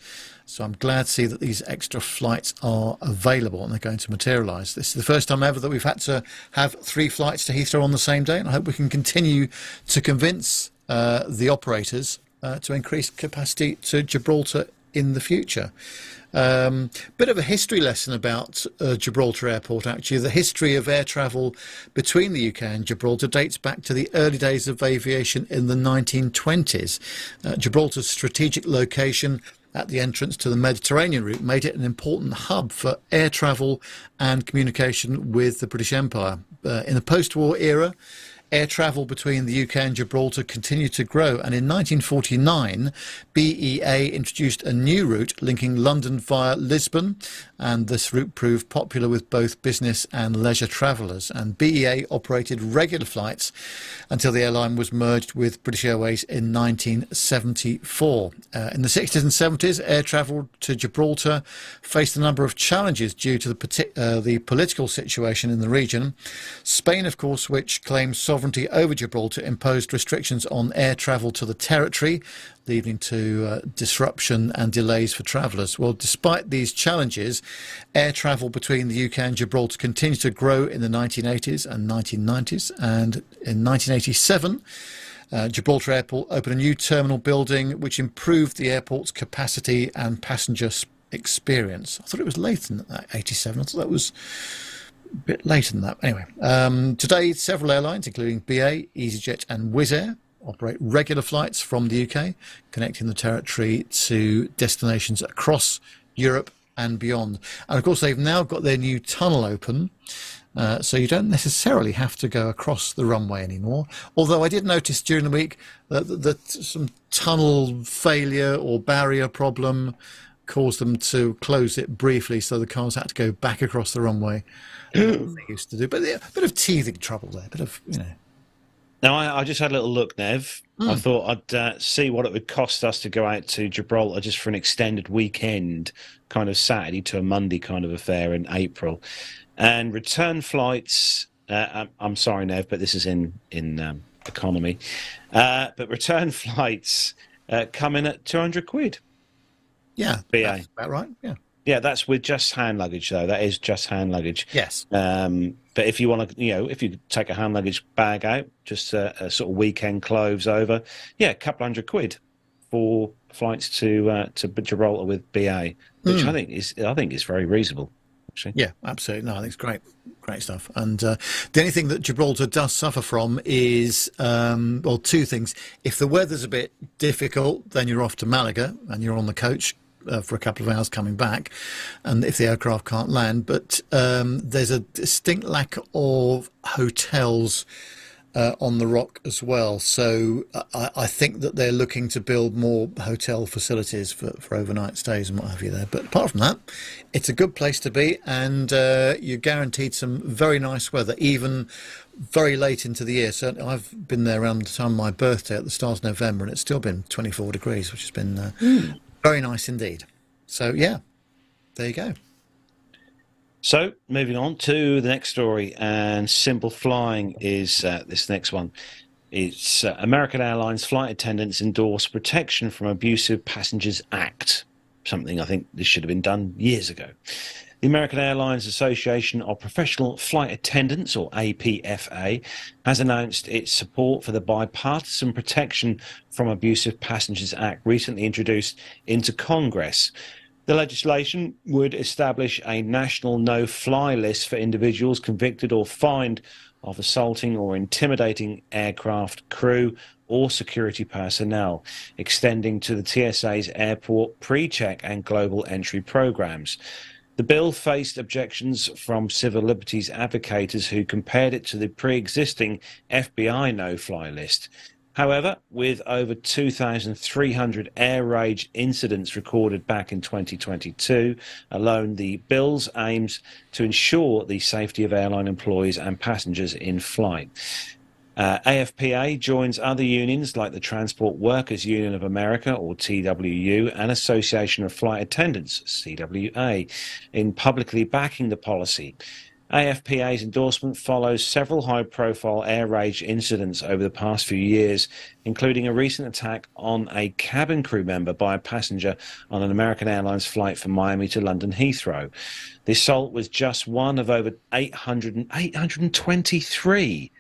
So I'm glad to see that these extra flights are available and they're going to materialise. This is the first time ever that we've had to have three flights to Heathrow on the same day, and I hope we can continue to convince uh, the operators uh, to increase capacity to Gibraltar in the future. Um, bit of a history lesson about uh, Gibraltar Airport, actually. The history of air travel between the UK and Gibraltar dates back to the early days of aviation in the 1920s. Uh, Gibraltar's strategic location at the entrance to the Mediterranean route made it an important hub for air travel and communication with the British Empire. Uh, in the post war era, air travel between the UK and Gibraltar continued to grow. And in 1949, BEA introduced a new route linking London via Lisbon. And this route proved popular with both business and leisure travellers. And BEA operated regular flights until the airline was merged with British Airways in 1974. Uh, in the 60s and 70s, air travel to Gibraltar faced a number of challenges due to the, uh, the political situation in the region. Spain, of course, which claims sovereignty over Gibraltar, imposed restrictions on air travel to the territory, leading to uh, disruption and delays for travellers. Well, despite these challenges, air travel between the UK and Gibraltar continued to grow in the 1980s and 1990s, and in 1987. Uh, Gibraltar Airport opened a new terminal building which improved the airport's capacity and passenger experience. I thought it was than that, 87. I thought that was a bit later than that. Anyway, um, today several airlines, including BA, EasyJet, and Wizz Air, operate regular flights from the UK, connecting the territory to destinations across Europe and beyond. And of course, they've now got their new tunnel open. Uh, so you don't necessarily have to go across the runway anymore. Although I did notice during the week that, that, that some tunnel failure or barrier problem caused them to close it briefly, so the cars had to go back across the runway. They used to do, but yeah, a bit of teething trouble there, a bit of you know. Now I, I just had a little look, Nev. Mm. I hmm. thought I'd uh, see what it would cost us to go out to Gibraltar just for an extended weekend, kind of Saturday to a Monday kind of affair in April, and return flights. Uh, I'm, I'm, sorry, Nev, but this is in in um, economy. Uh, but return *laughs* flights uh, come in at two hundred quid. Yeah, BA. about right. Yeah. Yeah, that's with just hand luggage, though. That is just hand luggage. Yes. Um, but if you want to, you know, if you take a hand luggage bag out, just a, a sort of weekend clothes over, yeah, a couple hundred quid for flights to uh, to Gibraltar with BA, which mm. I think is I think is very reasonable. Actually. Yeah, absolutely. No, I think it's great, great stuff. And uh, the only thing that Gibraltar does suffer from is, um, well, two things. If the weather's a bit difficult, then you're off to Malaga and you're on the coach uh, for a couple of hours coming back, and if the aircraft can't land. But um, there's a distinct lack of hotels. Uh, on the rock as well. So I, I, think that they're looking to build more hotel facilities for, for overnight stays and what have you there. But apart from that, it's a good place to be, and uh, you're guaranteed some very nice weather, even very late into the year. So I've been there around the time of my birthday at the start of November, and it's still been 24 degrees, which has been uh, mm. Very nice indeed. So, yeah, there you go. So, moving on to the next story, and Simple Flying is uh, this next one. It's uh, American Airlines flight attendants endorse Protection from Abusive Passengers Act, something I think this should have been done years ago. The American Airlines Association of Professional Flight Attendants, or APFA, has announced its support for the Bipartisan Protection from Abusive Passengers Act recently introduced into Congress. The legislation would establish a national no fly list for individuals convicted or fined of assaulting or intimidating aircraft crew or security personnel, extending to the TSA's airport pre check and global entry programs. The bill faced objections from civil liberties advocates who compared it to the pre existing FBI no fly list. However, with over 2,300 air rage incidents recorded back in 2022 alone, the bill's aims to ensure the safety of airline employees and passengers in flight. Uh, AFPA joins other unions like the Transport Workers Union of America, or TWU, and Association of Flight Attendants, CWA, in publicly backing the policy. AFPA's endorsement follows several high profile air rage incidents over the past few years, including a recent attack on a cabin crew member by a passenger on an American Airlines flight from Miami to London Heathrow. The assault was just one of over 800, 823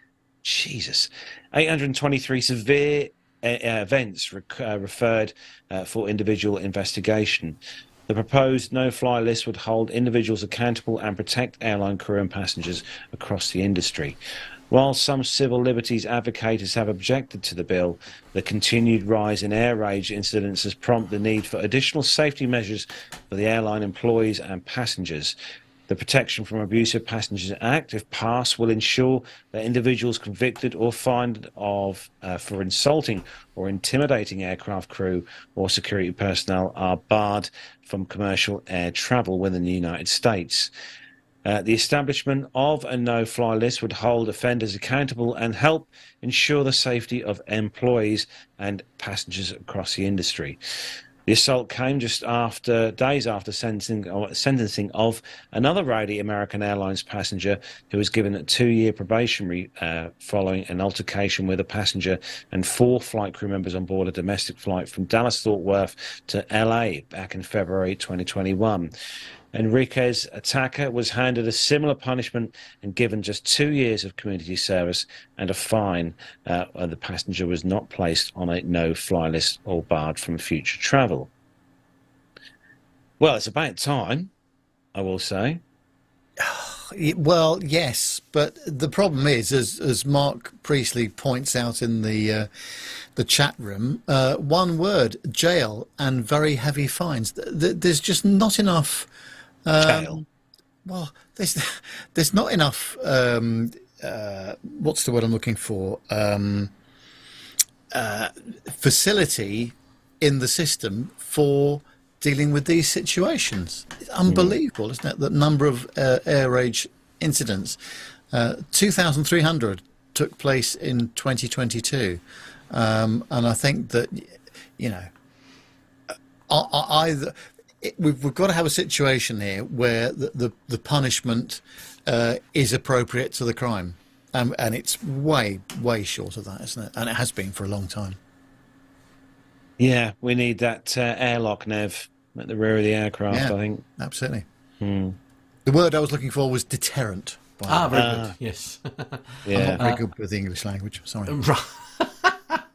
Jesus, 823 severe uh, events rec- uh, referred uh, for individual investigation. The proposed no fly list would hold individuals accountable and protect airline crew and passengers across the industry. While some civil liberties advocates have objected to the bill, the continued rise in air rage incidents has prompted the need for additional safety measures for the airline employees and passengers. The Protection from Abusive Passengers Act, if passed, will ensure that individuals convicted or fined of uh, for insulting or intimidating aircraft crew or security personnel are barred from commercial air travel within the United States. Uh, the establishment of a no-fly list would hold offenders accountable and help ensure the safety of employees and passengers across the industry. The assault came just after days after sentencing, sentencing of another rowdy American Airlines passenger who was given a two-year probationary uh, following an altercation with a passenger and four flight crew members on board a domestic flight from Dallas Fort Worth to LA back in February 2021. Enrique's attacker was handed a similar punishment and given just two years of community service and a fine. Uh, the passenger was not placed on a no-fly list or barred from future travel. Well, it's about time, I will say. *sighs* Well, yes, but the problem is, as as Mark Priestley points out in the uh, the chat room, uh, one word: jail and very heavy fines. There's just not enough. Um, Well, there's there's not enough. Um, uh, what's the word I'm looking for? Um, uh, facility in the system for dealing with these situations. It's unbelievable, isn't it? The number of uh, air rage incidents. Uh, 2,300 took place in 2022, um, and I think that you know, either it, we've, we've got to have a situation here where the the, the punishment uh, is appropriate to the crime, um, and it's way way short of that, isn't it? And it has been for a long time. Yeah, we need that uh, airlock, Nev, at the rear of the aircraft, Yeah. I think. Absolutely. The word I was looking for was deterrent. By Ah, very Ah. good. Yes. *laughs* I'm not very good with the English language. Sorry. *laughs*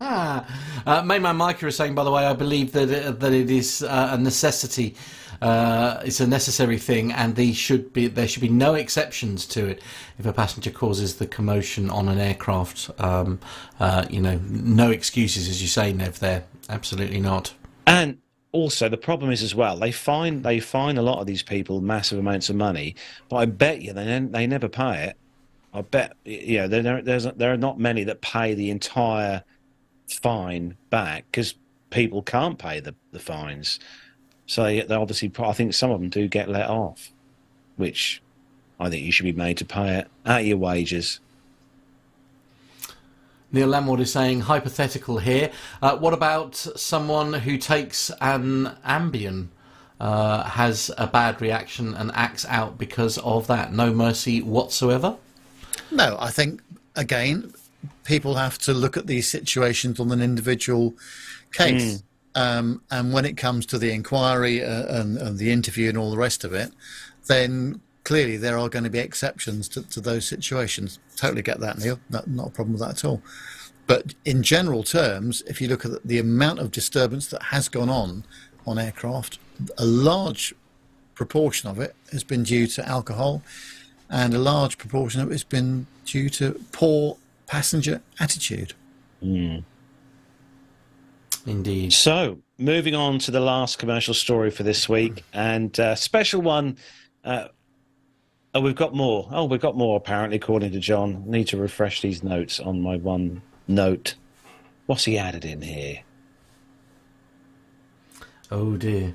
*laughs* uh, Mayman Micah is saying, by the way, I believe that it, that it is uh, a necessity. Uh, it's a necessary thing, and they should be there should be no exceptions to it. If a passenger causes the commotion on an aircraft, um, uh, you know, no excuses, as you say, Nev. There, absolutely not. And also, the problem is as well they find they fine a lot of these people massive amounts of money, but I bet you they they never pay it. I bet you know there there's there are not many that pay the entire fine back because people can't pay the, the fines. So they, they obviously I think some of them do get let off, which I think you should be made to pay it out of your wages. Neil Lamward is saying hypothetical here. Uh, what about someone who takes an Ambien, uh, has a bad reaction and acts out because of that? No mercy whatsoever. No, I think again, people have to look at these situations on an individual case. Um, and when it comes to the inquiry uh, and, and the interview and all the rest of it, then clearly there are going to be exceptions to, to those situations. Totally get that, Neil. Not, not a problem with that at all. But in general terms, if you look at the amount of disturbance that has gone on on aircraft, a large proportion of it has been due to alcohol, and a large proportion of it has been due to poor passenger attitude. Indeed. So, moving on to the last commercial story for this week, and uh, special one. Uh, oh, we've got more. Oh, we've got more apparently, according to John. Need to refresh these notes on my one note. What's he added in here? Oh dear.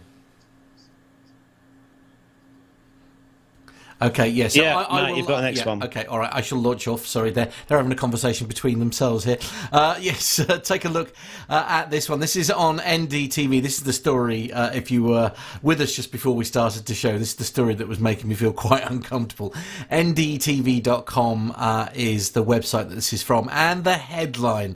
Okay, yes. Yeah, Matt, you've got the next yeah, one. Okay, all right. I shall launch off. Sorry, they're they're having a conversation between themselves here. Uh, *laughs* yes, uh, take a look uh, at this one. This is on NDTV. This is the story. Uh, if you were with us just before we started to show, this is the story that was making me feel *laughs* quite uncomfortable. NDTV.com uh, is the website that this is from, and the headline.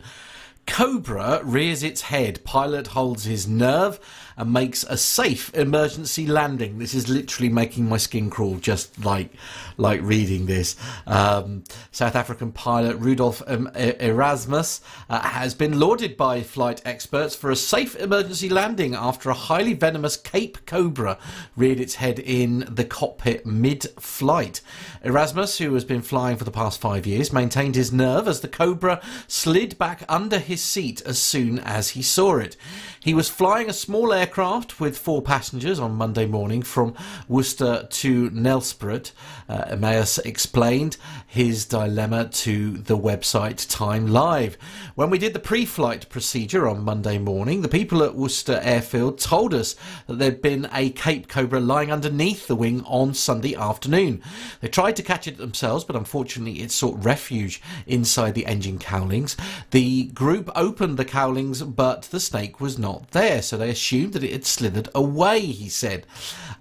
Cobra rears its head. Pilot holds his nerve and makes a safe emergency landing. This is literally making my skin crawl just like like reading this. Um, South African pilot Rudolf um, Erasmus uh, has been lauded by flight experts for a safe emergency landing after a highly venomous Cape Cobra reared its head in the cockpit mid-flight. Erasmus, who has been flying for the past five years, maintained his nerve as the Cobra slid back under his seat as soon as he saw it. He was flying a small aircraft with four passengers on Monday morning from Worcester to Nelspruit. Uh, Erasmus explained his dilemma to the website Time Live. When we did the pre flight procedure on Monday morning, the people at Worcester Airfield told us that there'd been a Cape Cobra lying underneath the wing on Sunday afternoon. They tried to catch it themselves, but unfortunately it sought refuge inside the engine cowlings. The group opened the cowlings, but the snake was not there, so they assumed that it had slithered away, he said.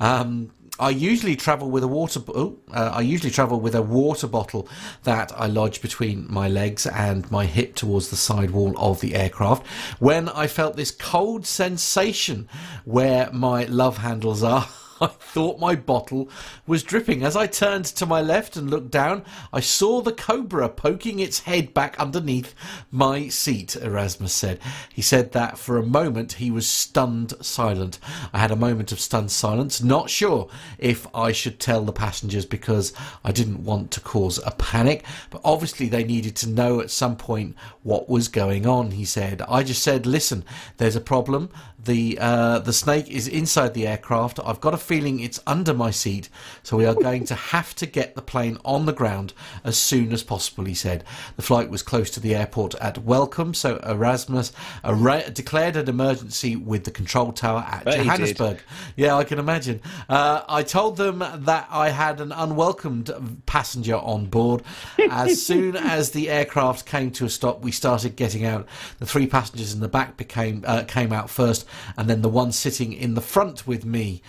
Um, I usually travel with a water. Oh, uh, I usually travel with a water bottle that I lodge between my legs and my hip towards the side wall of the aircraft. When I felt this cold sensation where my love handles are. *laughs* *laughs* I thought my bottle was dripping. As I turned to my left and looked down, I saw the cobra poking its head back underneath my seat, Erasmus said. He said that for a moment he was stunned silent. I had a moment of stunned silence, not sure if I should tell the passengers because I didn't want to cause a panic, but obviously they needed to know at some point what was going on, he said. I just said, listen, there's a problem. The uh, the snake is inside the aircraft. I've got a feeling it's under my seat, so we are going to have to get the plane on the ground as soon as possible. He said. The flight was close to the airport at Welkom, so Erasmus declared an emergency with the control tower at did. Johannesburg. Yeah, I can imagine. Uh, I told them that I had an unwelcomed passenger on board. As *laughs* soon as the aircraft came to a stop, we started getting out. The three passengers in the back became uh, came out first, and then the one sitting in the front with me.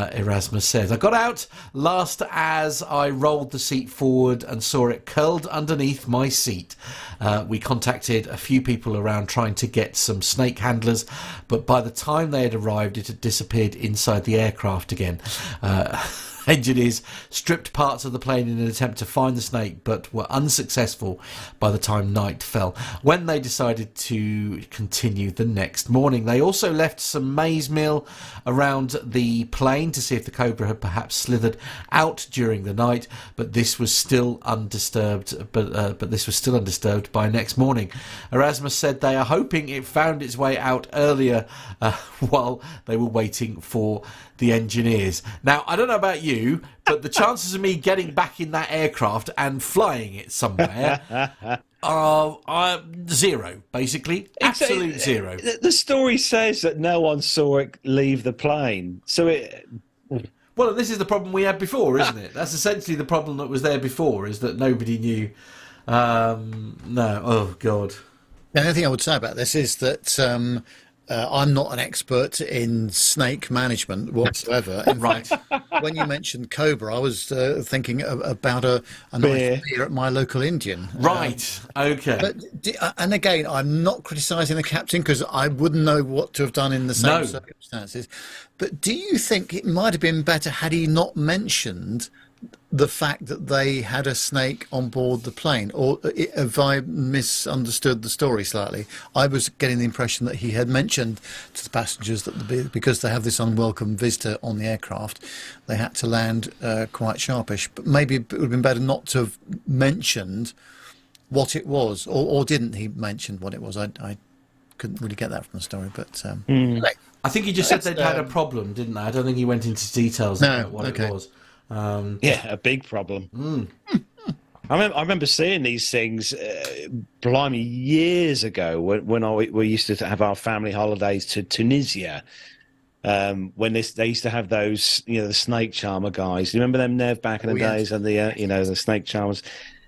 Uh, Erasmus says, "I got out last as I rolled the seat forward and saw it curled underneath my seat." Uh, we contacted a few people around trying to get some snake handlers, but by the time they had arrived, it had disappeared inside the aircraft again. Uh, *laughs* *laughs* engineers stripped parts of the plane in an attempt to find the snake, but were unsuccessful by the time night fell. When they decided to continue the next morning, they also left some maize meal around the plane to see if the cobra had perhaps slithered out during the night, but this was still undisturbed. But uh, but this was still undisturbed by next morning. Erasmus said they are hoping it found its way out earlier uh, *laughs* while they were waiting for the engineers. Now, I don't know about you, but the chances of me getting back in that aircraft and flying it somewhere *laughs* are, are zero, basically. Absolute zero. The, the story says that no one saw it leave the plane, so it. Well, this is the problem we had before, isn't it? That's essentially the problem that was there before, is that nobody knew. Um, no, oh, God. The only thing I would say about this is that um, uh, I'm not an expert in snake management whatsoever. In *laughs* Right. fact, when you mentioned cobra, I was uh, thinking about a, a Beer. nice beer at my local Indian. Right, okay. But d- uh, and again, I'm not criticising the captain because I wouldn't know what to have done in the same No. circumstances. But do you think it might have been better had he not mentioned the fact that they had a snake on board the plane, or i- have I misunderstood the story slightly? I was getting the impression that he had mentioned to the passengers that the, because they have this unwelcome visitor on the aircraft, they had to land uh, quite sharpish. But maybe it would have been better not to have mentioned what it was, or, or didn't he mention what it was? I, I couldn't really get that from the story, but um, anyway, I think he just said they'd had a um, problem, didn't they? I don't think he went into details No, about what okay. it was. Um, Yeah, a big problem. I, remember, I remember seeing these things, uh, blimey, years ago when, when I, we used to have our family holidays to Tunisia. Um, when this, they used to have those, you know, the snake charmer guys. You remember them, Nev, back in the Oh, yes. days, and the, uh, you know, the snake charmers,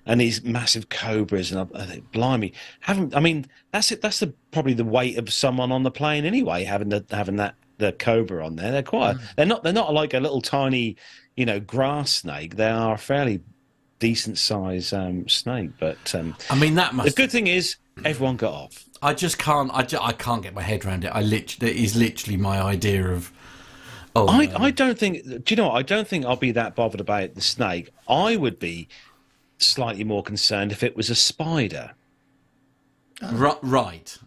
and these massive cobras. And I, I think, blimey, haven't I mean that's it. That's the probably the weight of someone on the plane anyway. Having the having that the cobra on there, they're quite. They're not. They're not like a little tiny, you know, grass snake. They are a fairly decent size um, snake. But um, I mean, that must. the good thing is everyone got off. I just can't. I, ju- I can't get my head around it. I literally, it is literally my idea of. Oh, I, no. I don't think. Do you know? What? I don't think I'll be that bothered about the snake. I would be slightly more concerned if it was a spider. Ri- right.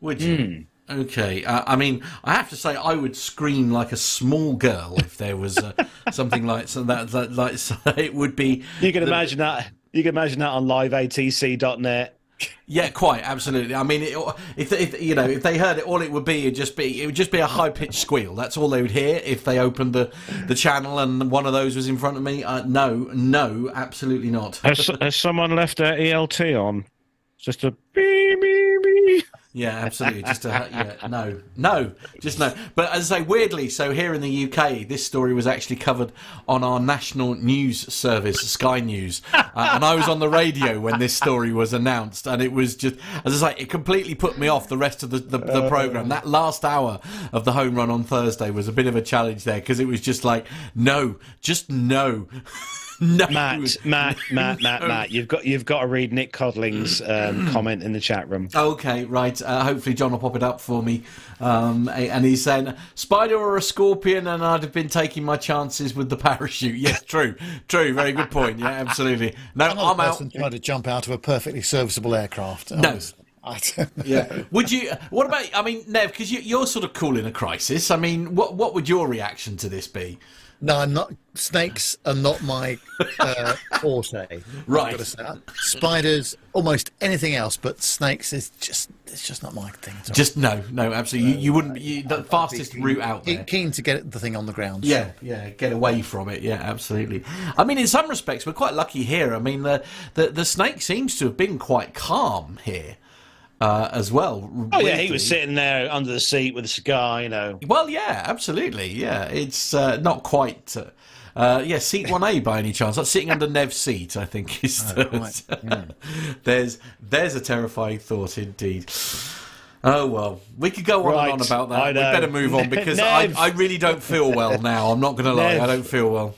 Would you? Okay. Uh, I mean, I have to say, I would scream like a small girl if there was uh, *laughs* something like so that, that. Like so it would be. You can the- imagine that. You can imagine that on liveatc.net. Yeah, quite absolutely. I mean, it, if, if you know if they heard it, all it would be would just be it would just be a high pitched squeal. That's all they would hear if they opened the the channel and one of those was in front of me. Uh, no, no, absolutely not. Has, has someone left their ELT on? Just a beep, beep, beep. Yeah, absolutely. Just a, yeah, no, no, just no. But as I say, weirdly, so here in the UK, this story was actually covered on our national news service, Sky News, uh, and I was on the radio when this story was announced, and it was just, as I say, it completely put me off the rest of the the, the program. That last hour of the home run on Thursday was a bit of a challenge there because it was just like, no, just no. *laughs* *laughs* No. Matt, Matt, *laughs* Matt, Matt, Matt. You've got you've got to read Nick Codling's *clears throat* um, comment in the chat room. Okay, right. Uh, hopefully, John will pop it up for me. Um, and he's saying, "Spider or a scorpion?" And I'd have been taking my chances with the parachute. *laughs* Yes, true, true. Very good point. Yeah, absolutely. No, Another I'm out. person tried to jump out of a perfectly serviceable aircraft. No. I, Yeah. Would you? What about? I mean, Nev, because you, you're sort of cool in a crisis. I mean, what what would your reaction to this be? No, I'm not. Snakes are not my uh, *laughs* forte. Right. Spiders, almost anything else, but snakes is just it's just not my thing. Just no, no, absolutely. You, you wouldn't. be You, the fastest route out there. Keen to get the thing on the ground. Yeah, yeah, get away from it. Yeah, absolutely. I mean, in some respects, we're quite lucky here. I mean, the the, the snake seems to have been quite calm here uh, as well. Oh yeah, he was sitting there under the seat with a cigar. You know, Well, yeah, absolutely. Yeah, it's uh, not quite. Uh, uh, yeah, seat one A *laughs* by any chance? That's sitting under Nev's seat. I think is. the- right. *laughs* there's there's a terrifying thought indeed. Oh well, we could go on Right, and on about that. We better move on because I, I really don't feel well now. I'm not going to lie, Nev. I don't feel well.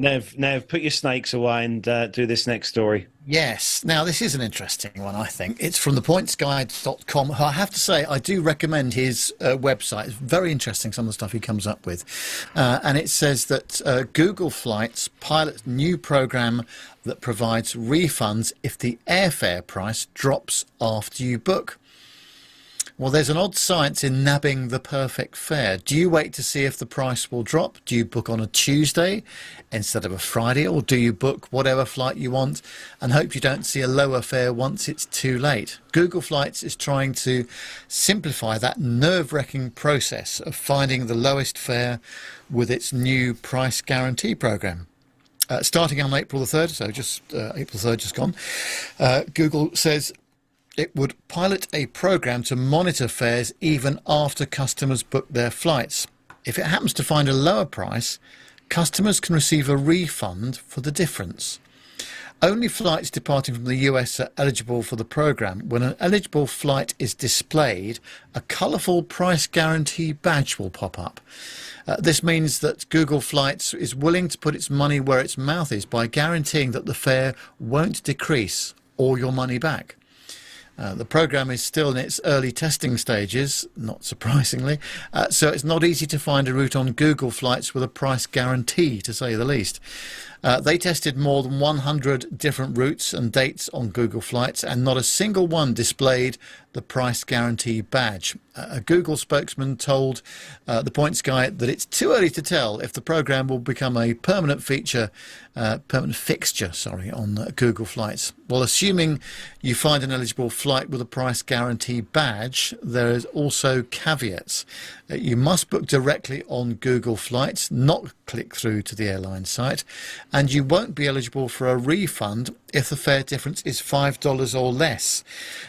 Nev, Nev, put your snakes away and uh, do this next story. Yes. Now, this is an interesting one, I think. It's from thepointsguy.com. I have to say, I do recommend his uh, website. It's very interesting, some of the stuff he comes up with. Uh, and it says that uh, Google Flights pilots new program that provides refunds if the airfare price drops after you book. Well, there's an odd science in nabbing the perfect fare. Do you wait to see if the price will drop? Do you book on a Tuesday instead of a Friday? Or do you book whatever flight you want and hope you don't see a lower fare once it's too late? Google Flights is trying to simplify that nerve wracking process of finding the lowest fare with its new price guarantee program. Uh, starting on April the 3rd, so just uh, April 3rd, just gone, uh, Google says it would pilot a program to monitor fares even after customers book their flights. If it happens to find a lower price, customers can receive a refund for the difference. Only flights departing from the US are eligible for the program. When an eligible flight is displayed, a colourful price guarantee badge will pop up. Uh, this means that Google Flights is willing to put its money where its mouth is by guaranteeing that the fare won't decrease or your money back. Uh, the program is still in its early testing stages, not surprisingly, uh, so it's not easy to find a route on Google Flights with a price guarantee, to say the least. Uh, they tested more than 100 different routes and dates on Google Flights, and not a single one displayed the price guarantee badge. Uh, a Google spokesman told uh, the Points Guy that it's too early to tell if the program will become a permanent feature, uh, permanent fixture, sorry, on uh, Google Flights. Well, assuming you find an eligible flight with a price guarantee badge, there is also caveats. You must book directly on Google Flights, not click through to the airline site, and you won't be eligible for a refund if the fare difference is $5 or less.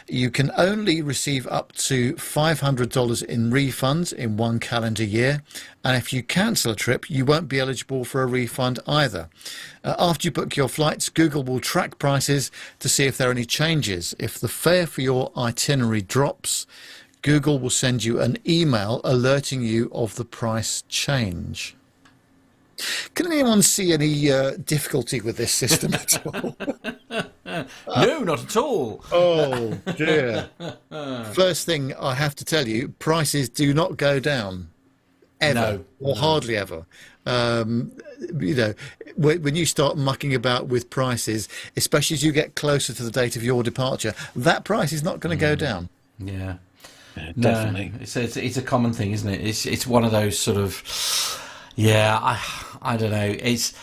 You can only receive up to $500 in refunds in one calendar year, and if you cancel a trip, you won't be eligible for a refund either. Uh, after you book your flights, Google will track prices to see if there are any changes. If the fare for your itinerary drops, Google will send you an email alerting you of the price change. Can anyone see any uh, difficulty with this system at all? *laughs* no, not at all. oh *laughs* dear. First thing I have to tell you, prices do not go down. Ever. No, or hardly ever. Um, you know, when, when you start mucking about with prices, especially as you get closer to the date of your departure, that price is not going to go down. Yeah. Yeah, No, definitely. it's, it's it's a common thing, isn't it? It's it's one of those sort of yeah. I I don't know. It's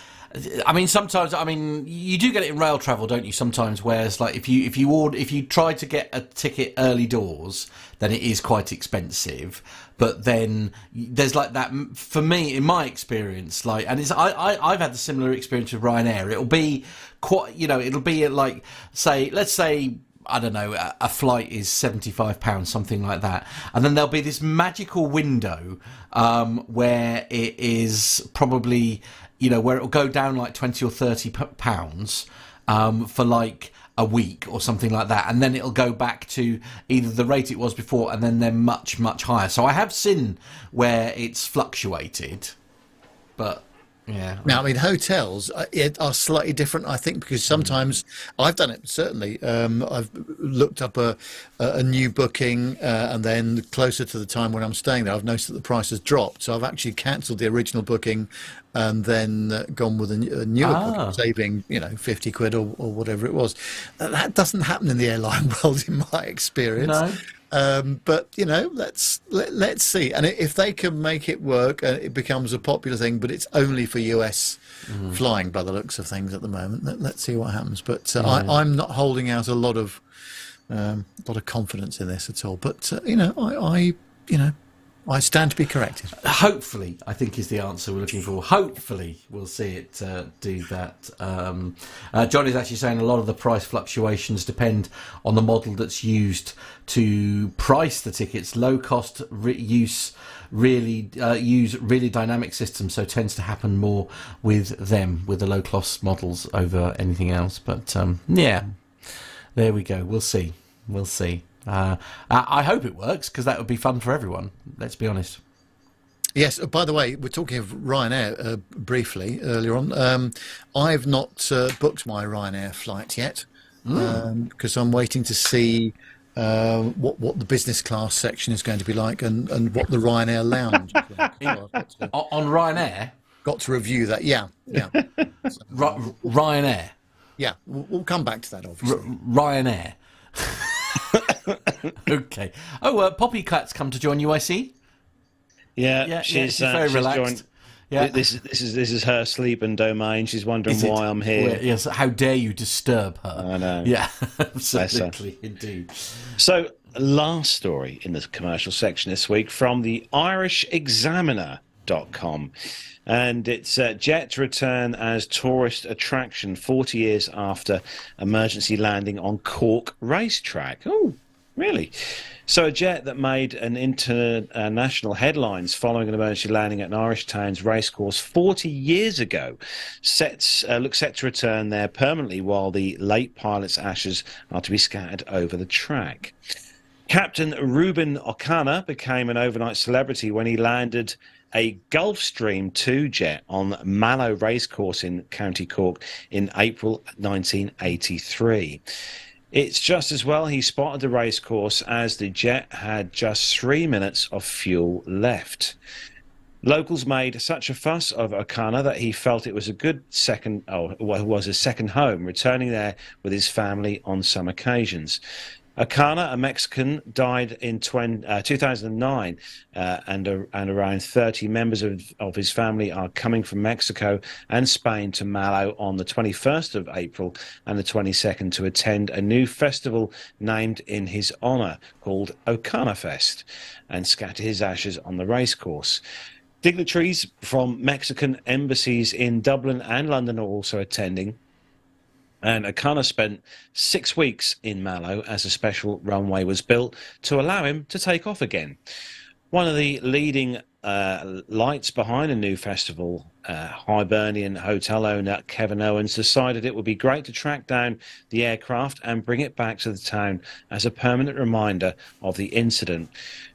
I mean, sometimes I mean you do get it in rail travel, don't you? Sometimes, whereas like if you if you order if you try to get a ticket early doors, then it is quite expensive. But then there's like that for me in my experience, like, and it's I, I I've had the similar experience with Ryanair. It'll be quite you know it'll be like say let's say I don't know, a, flight is £75, something like that. And then there'll be this magical window um, where it is probably, you know, where it'll go down like 20 or 30 pounds um, for like a week or something like that. And then it'll go back to either the rate it was before and then they're much, much higher. So I have seen where it's fluctuated, but yeah. Now, I mean, hotels are, are, slightly different, I think, because sometimes I've done it. Certainly, um, I've looked up a, a new booking, uh, and then closer to the time when I'm staying there, I've noticed that the price has dropped. So I've actually cancelled the original booking, and then uh, gone with a, a newer ah. saving you know fifty quid or, or whatever it was. That doesn't happen in the airline *laughs* world, in my experience. No. Um, but you know, let's let, us let us see. And if they can make it work, and it becomes a popular thing, but it's only for US mm. flying by the looks of things at the moment. Let, us see what happens. But uh, yeah. I, am not holding out a lot of um, a lot of confidence in this at all. But uh, you know, I, I you know, I stand to be corrected. Hopefully, I think is the answer we're looking for. Hopefully, we'll see it uh, do that. Um, uh, John is actually saying a lot of the price fluctuations depend on the model that's used to price the tickets. Low cost re- use really uh, use really dynamic systems, so tends to happen more with them with the low cost models over anything else. But um, yeah, there we go. We'll see. We'll see. Uh, I hope it works because that would be fun for everyone. Let's be honest. Yes. Uh, by the way, we're talking of Ryanair uh, briefly earlier on. Um, I've not uh, booked my Ryanair flight yet because mm. um, I'm waiting to see uh, what what the business class section is going to be like and, and what the Ryanair lounge is like. *laughs* to, on Ryanair. Got to review that. Yeah. Yeah. *laughs* so, Ryanair. Yeah, we'll, we'll, come back to that. Obviously. R- Ryanair. *laughs* *laughs* okay. Oh, uh, Poppy Cat's come to join UIC. Yeah, yeah she's, yeah, she's uh, very she's relaxed. Joined, yeah. This is this is this is her sleep and domain. She's wondering why I'm here. Well, yes, how dare you disturb her? I know. Yeah, *laughs* absolutely, indeed. So, last story in the commercial section this week from the Irish Examiner.com and it's uh, jet return as tourist attraction 40 years after emergency landing on Cork racetrack. Oh, really? So a jet that made an international headlines following an emergency landing at an Irish town's racecourse 40 years ago sets uh, looks set to return there permanently while the late pilot's ashes are to be scattered over the track. Captain Ruben Ocana became an overnight celebrity when he landed a Gulfstream 2 jet on Mallow Racecourse in County Cork in April 1983. It's just as well he spotted the racecourse as the jet had just three minutes of fuel left. Locals made such a fuss of Ocana that he felt it was a good second, oh, was a second home, returning there with his family on some occasions. Ocana, a Mexican, died in 20, uh, 2009, uh, and, uh, and around 30 members of, of his family are coming from Mexico and Spain to Mallow on the 21st of April and the 22nd to attend a new festival named in his honor called Ocana Fest and scatter his ashes on the racecourse. Dignitaries from Mexican embassies in Dublin and London are also attending. And Ocana spent six weeks in Mallow as a special runway was built to allow him to take off again. One of the leading uh, lights behind a new festival, uh, Hibernian hotel owner Kevin Owens decided it would be great to track down the aircraft and bring it back to the town as a permanent reminder of the incident.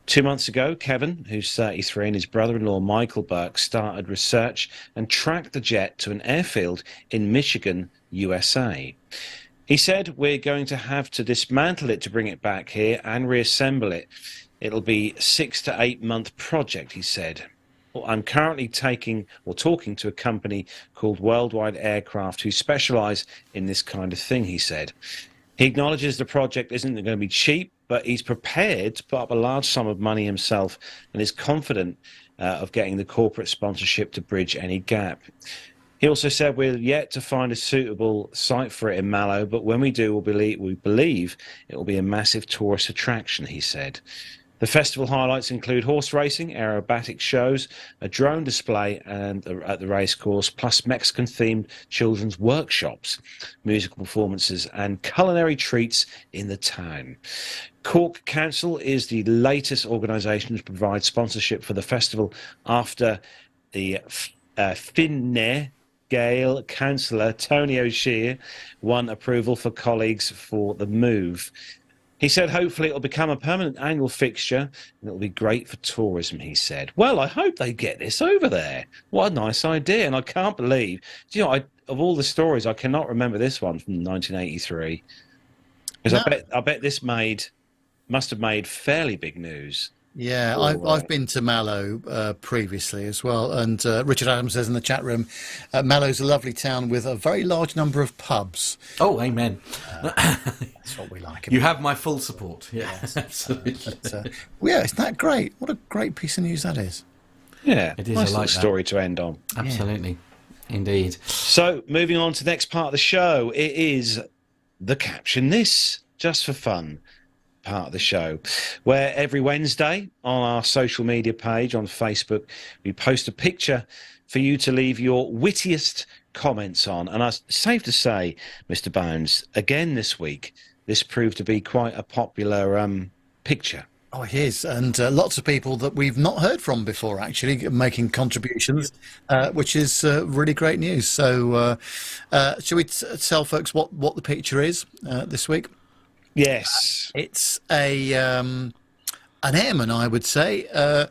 Two months ago, Kevin, who's 33, and his brother in law Michael Burke started research and tracked the jet to an airfield in Michigan USA. He said, We're going to have to dismantle it to bring it back here and reassemble it. It'll be six to eight month project, he said. I'm currently taking or talking to a company called Worldwide Aircraft who specialize in this kind of thing, he said. He acknowledges the project isn't going to be cheap, but he's prepared to put up a large sum of money himself and is confident uh, of getting the corporate sponsorship to bridge any gap. He also said we're yet to find a suitable site for it in Mallow, but when we do, we'll believe, we believe it will be a massive tourist attraction, he said. The festival highlights include horse racing, aerobatic shows, a drone display and at the racecourse, plus Mexican-themed children's workshops, musical performances, and culinary treats in the town. Cork Council is the latest organisation to provide sponsorship for the festival after the uh, Fine Gael councillor Tony O'Shea won approval for colleagues for the move. He said, hopefully it'll become a permanent annual fixture and it'll be great for tourism, he said. Well, I hope they get this over there. What a nice idea. And I can't believe, you know, I, of all the stories, I cannot remember this one from 1983. Because no. I, bet, I bet this made, must have made fairly big news. Yeah, I've, I've been to Mallow uh, previously as well. And uh, Richard Adams says in the chat room, uh, Mallow's a lovely town with a very large number of pubs. Oh, amen. Uh, *laughs* that's what we like. You have my full support. Yeah, yes. *laughs* absolutely. But, uh, well, yeah, isn't that great? What a great piece of news that is. Yeah, it is nice a like story to end on. Absolutely. Yeah. Indeed. So, moving on to the next part of the show, it is the caption this, just for fun part of the show, where every Wednesday on our social media page on Facebook, we post a picture for you to leave your wittiest comments on. And it's safe to say, Mr. Bones, again this week, this proved to be quite a popular um, picture. Oh, it is. And uh, lots of people that we've not heard from before actually making contributions, uh, which is uh, really great news. So, uh, uh, shall we t- tell folks what, what the picture is uh, this week? Yes, uh, it's a um, an airman, I would say, uh,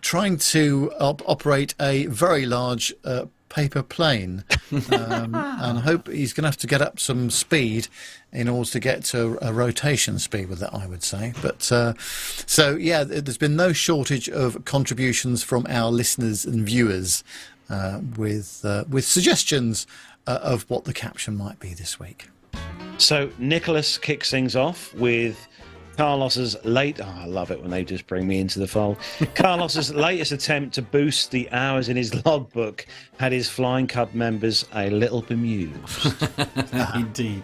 trying to op- operate a very large uh, paper plane, *laughs* um, and I hope he's going to have to get up some speed in order to get to a rotation speed with that. I would say, but uh, so yeah, there's been no shortage of contributions from our listeners and viewers uh, with uh, with suggestions of what the caption might be this week. So Nicholas kicks things off with Carlos's late. Oh, I love it when they just bring me into the fold. *laughs* Carlos's latest attempt to boost the hours in his *laughs* logbook had his Flying Cub members a little bemused. *laughs* Indeed.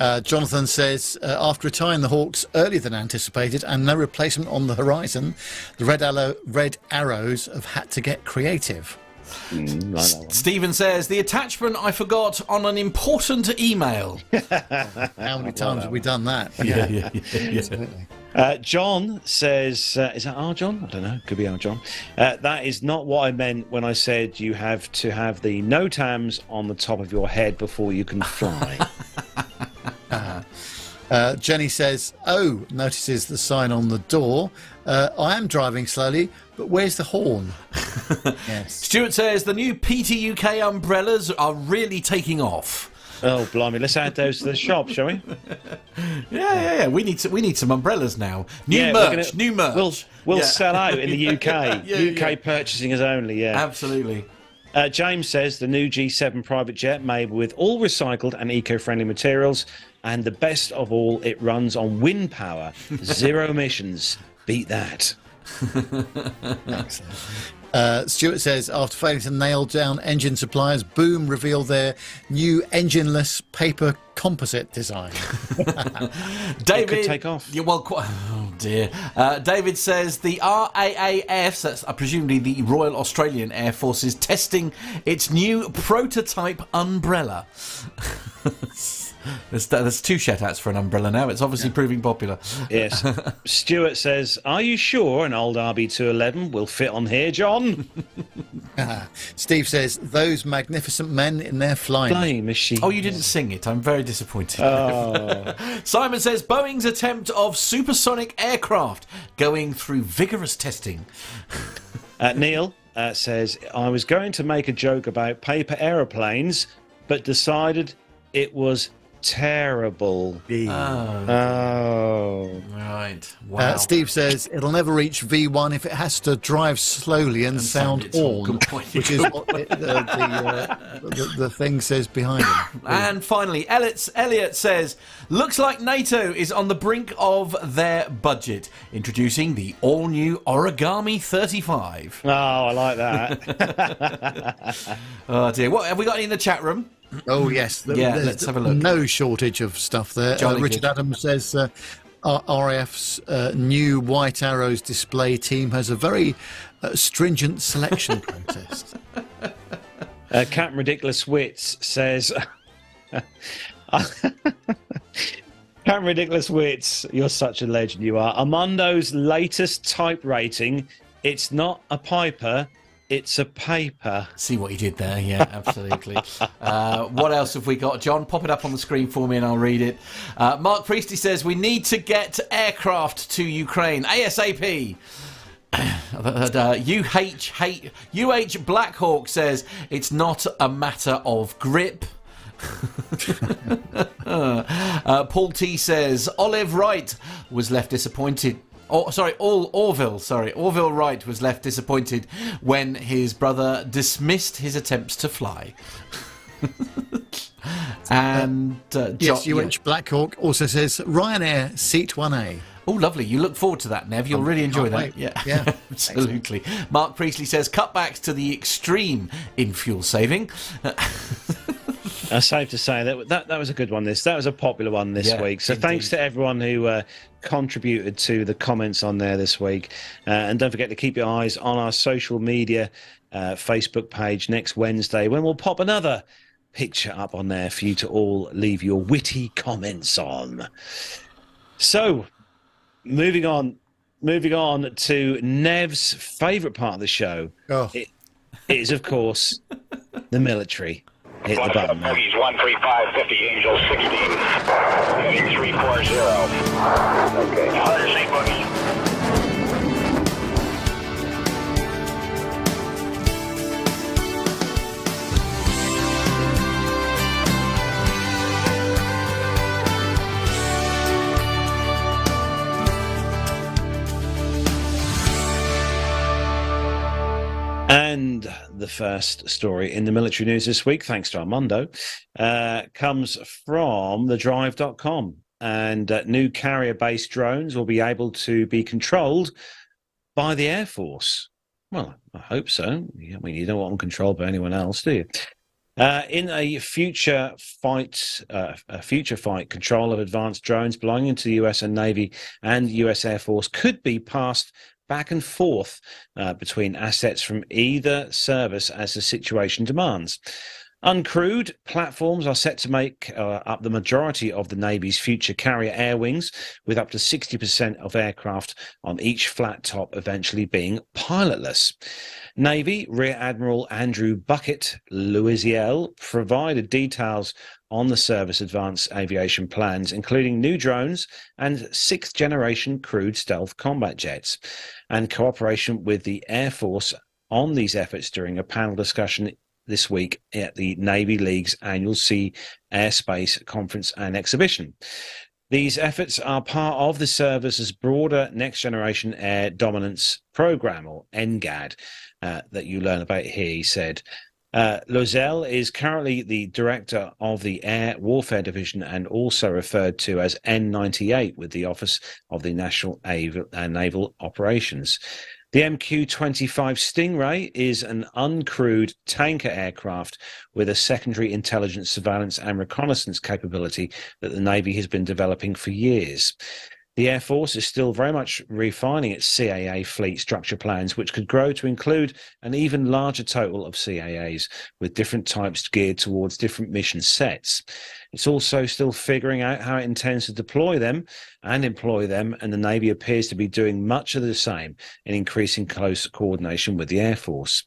Uh, Jonathan says, uh, after retiring the Hawks earlier than anticipated and no replacement on the horizon, the Red, Arrow, Red Arrows have had to get creative. Mm, Stephen says the attachment I forgot on an important email. *laughs* How many times have we done that? Yeah, yeah, yeah. yeah. Uh, John says, uh, "Is that our John? I don't know. Could be our John. Uh, that is not what I meant when I said you have to have the no tams on the top of your head before you can fly." *laughs* Uh, Jenny says, "Oh, notices the sign on the door. Uh, I am driving slowly, but where's the horn?" *laughs* yes. Stuart says the new PTUK umbrellas are really taking off. Oh, blimey! Let's add those to the shop, shall we? *laughs* yeah, yeah, yeah. We need to, we need some umbrellas now. New yeah, merch, gonna, new merch. We'll we'll yeah. sell out in the UK. *laughs* yeah, UK purchasing is only. Yeah, absolutely. Uh, James says the new G7 private jet made with all recycled and eco-friendly materials and the best of all, it runs on wind power, zero emissions. Beat that. Excellent. *laughs* Uh, Stuart says after failing to nail down engine suppliers, Boom revealed their new engineless paper composite design. *laughs* *laughs* David, could take off. Yeah, well, oh dear. Uh, David says the RAAF, that's uh, presumably the Royal Australian Air Force, is testing its new prototype umbrella. *gasps* There's, there's two shout outs for an umbrella now. It's obviously yeah. proving popular. *laughs* Yes. Stuart says, Are you sure an old RB211 will fit on here, John? *laughs* Steve says, Those magnificent men in their flying, flying machine. Oh, you didn't sing it. I'm very disappointed. Oh. *laughs* Simon says, Boeing's attempt of supersonic aircraft going through vigorous testing. Uh, Neil uh, says, I was going to make a joke about paper aeroplanes, but decided it was terrible. B. Oh, Oh. right. Wow. Uh, Steve says it'll never reach V1 if it has to drive slowly and, And sound sound its own. on, *laughs* which is what it, the, the, uh, the, the thing says behind him. *laughs* And finally, Elliot, Elliot says, looks like NATO is on the brink of their budget, introducing the all new Origami 35. Oh, I like that. *laughs* Oh dear. What have we got any in the chat room? Oh yes, th- Yeah, there's let's have a look. No shortage of stuff there. Uh, Richard good. Adams says uh, RAF's uh, new White Arrows display team has a very uh, stringent selection *laughs* process. uh, Captain Ridiculous Wits says. *laughs* Captain Ridiculous Wits, you're such a legend, you are. Armando's latest type rating, it's not a piper, it's a paper. See what you did there? Yeah, *laughs* absolutely. uh, what else have we got? John, pop it up on the screen for me and I'll read it. Uh, Mark Priestley says, We need to get aircraft to Ukraine ASAP. *clears throat* uh, UH, UH Blackhawk says, It's not a matter of grip. *laughs* uh, Paul T says Olive Wright was left disappointed. Oh, sorry, All Orville. Sorry, Orville Wright was left disappointed when his brother dismissed his attempts to fly. *laughs* and uh, yes, Jo- UH Blackhawk also says Ryanair Seat 1A. Oh, lovely. You look forward to that, Nev. You'll really enjoy that. wait. Yeah, Yeah. *laughs* absolutely. Mark Priestley says cutbacks to the extreme in fuel saving. *laughs* Uh, safe to say that, that that was a good one. This that was a popular one this Yeah, week. So thanks to everyone who uh, contributed to the comments on there this week, uh, and don't forget to keep your eyes on our social media uh, Facebook page next Wednesday when we'll pop another picture up on there for you to all leave your witty comments on. So, moving on, moving on to Nev's favourite part of the show Oh, It- is, of course, the military. Hit the button. Nev. Bogies 13550, Angel 16, heading 340. Okay. 100 Boogie. And the first story in the military news this week, thanks to Armando, uh, comes from thedrive.com. And uh, new carrier based drones will be able to be controlled by the Air Force. Well, I hope so. I mean, you don't want them controlled by anyone else, do you? Uh, in a future fight, uh, a future fight, control of advanced drones belonging to the US and Navy and US Air Force could be passed back and forth uh, between assets from either service as the situation demands. Uncrewed platforms are set to make uh, up the majority of the Navy's future carrier air wings, with up to 60% of aircraft on each flat top eventually being pilotless. Navy Rear Admiral Andrew Bucket Loiselle provided details on the service advanced aviation plans, including new drones and sixth generation crewed stealth combat jets, and cooperation with the Air Force on these efforts during a panel discussion this week at the Navy League's annual Sea Airspace Conference and Exhibition. These efforts are part of the service's broader Next Generation Air Dominance Program, or NGAD, uh, that you learn about here, he said. Uh, Loiselle is currently the director of the Air Warfare Division and also referred to as N98 with the Office of the National Av- uh, Naval Operations. The MQ 25 Stingray is an uncrewed tanker aircraft with a secondary intelligence, surveillance, and reconnaissance capability that the Navy has been developing for years. The Air Force is still very much refining its CAA fleet structure plans, which could grow to include an even larger total of CAAs with different types geared towards different mission sets. It's also still figuring out how it intends to deploy them and employ them, and the Navy appears to be doing much of the same in increasing close coordination with the Air Force.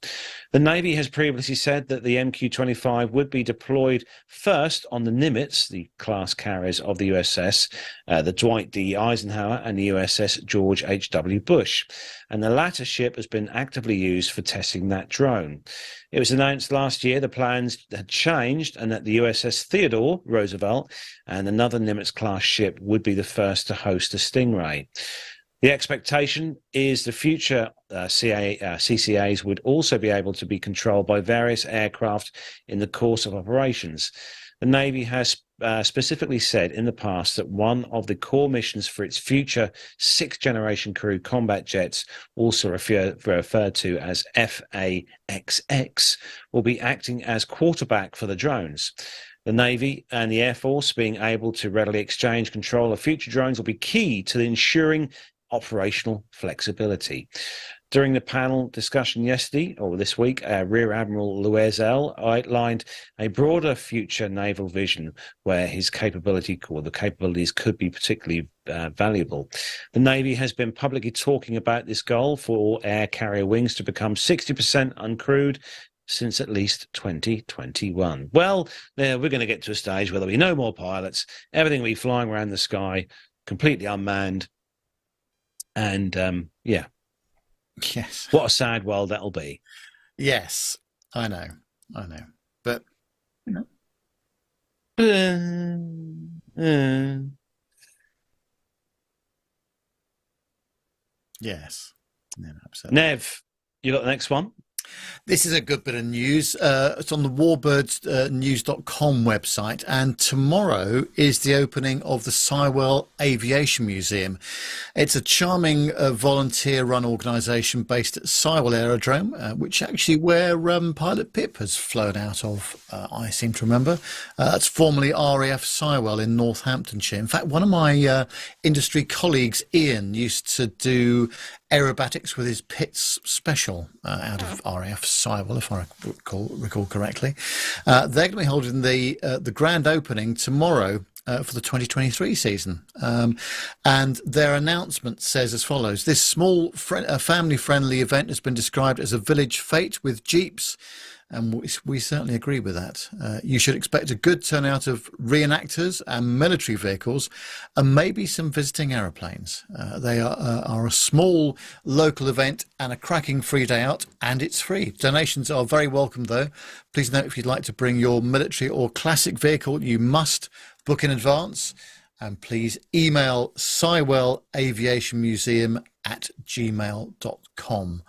The Navy has previously said that the MQ 25 would be deployed first on the Nimitz, the class carriers of the USS, uh, the Dwight D. Eisenhower, and the USS George H.W. Bush. And the latter ship has been actively used for testing that drone. It was announced last year the plans had changed and that the USS Theodore, Roosevelt, and another Nimitz class ship would be the first to host a Stingray. The expectation is the future uh, CA, uh, CCAs would also be able to be controlled by various aircraft in the course of operations. The Navy has uh, specifically said in the past that one of the core missions for its future sixth generation crew combat jets, also refer, referred to as FAXX, will be acting as quarterback for the drones. The Navy and the Air Force being able to readily exchange control of future drones will be key to ensuring operational flexibility. During the panel discussion yesterday or this week, uh, Rear Admiral Loiselle outlined a broader future naval vision where his capability or the capabilities could be particularly uh, valuable. The Navy has been publicly talking about this goal for air carrier wings to become 60% uncrewed since at least 2021. Well, we're going to get to a stage where there'll be no more pilots, everything will be flying around the sky, completely unmanned. And um, yeah, *laughs* Yes. what a sad world that'll be. Yes. I know. I know. But yes. No, absolutely. Nev, you got the next one? This is a good bit of news. Uh, it's on the warbirdsnews.com website, and tomorrow is the opening of the Sywell Aviation Museum. It's a charming uh, volunteer-run organisation based at Sywell Aerodrome, uh, which actually where um, Pilot Pip has flown out of. uh, I seem to remember. Uh, that's formerly RAF Sywell in Northamptonshire. In fact, one of my uh, industry colleagues, Ian, used to do aerobatics with his Pitts special uh, out of RAF Sywell, if I recall, recall correctly. Uh, they're going to be holding the uh, the grand opening tomorrow. Uh, for the 2023 season. Um, and their announcement says as follows This small, fri uh, family friendly event has been described as a village fete with jeeps, and we, we certainly agree with that. Uh, you should expect a good turnout of reenactors and military vehicles, and maybe some visiting aeroplanes. Uh, they are, uh, are a small local event and a cracking free day out, and it's free. Donations are very welcome, though. Please note if you'd like to bring your military or classic vehicle, you must book in advance. And please email Sywell Aviation Museum at gmail.com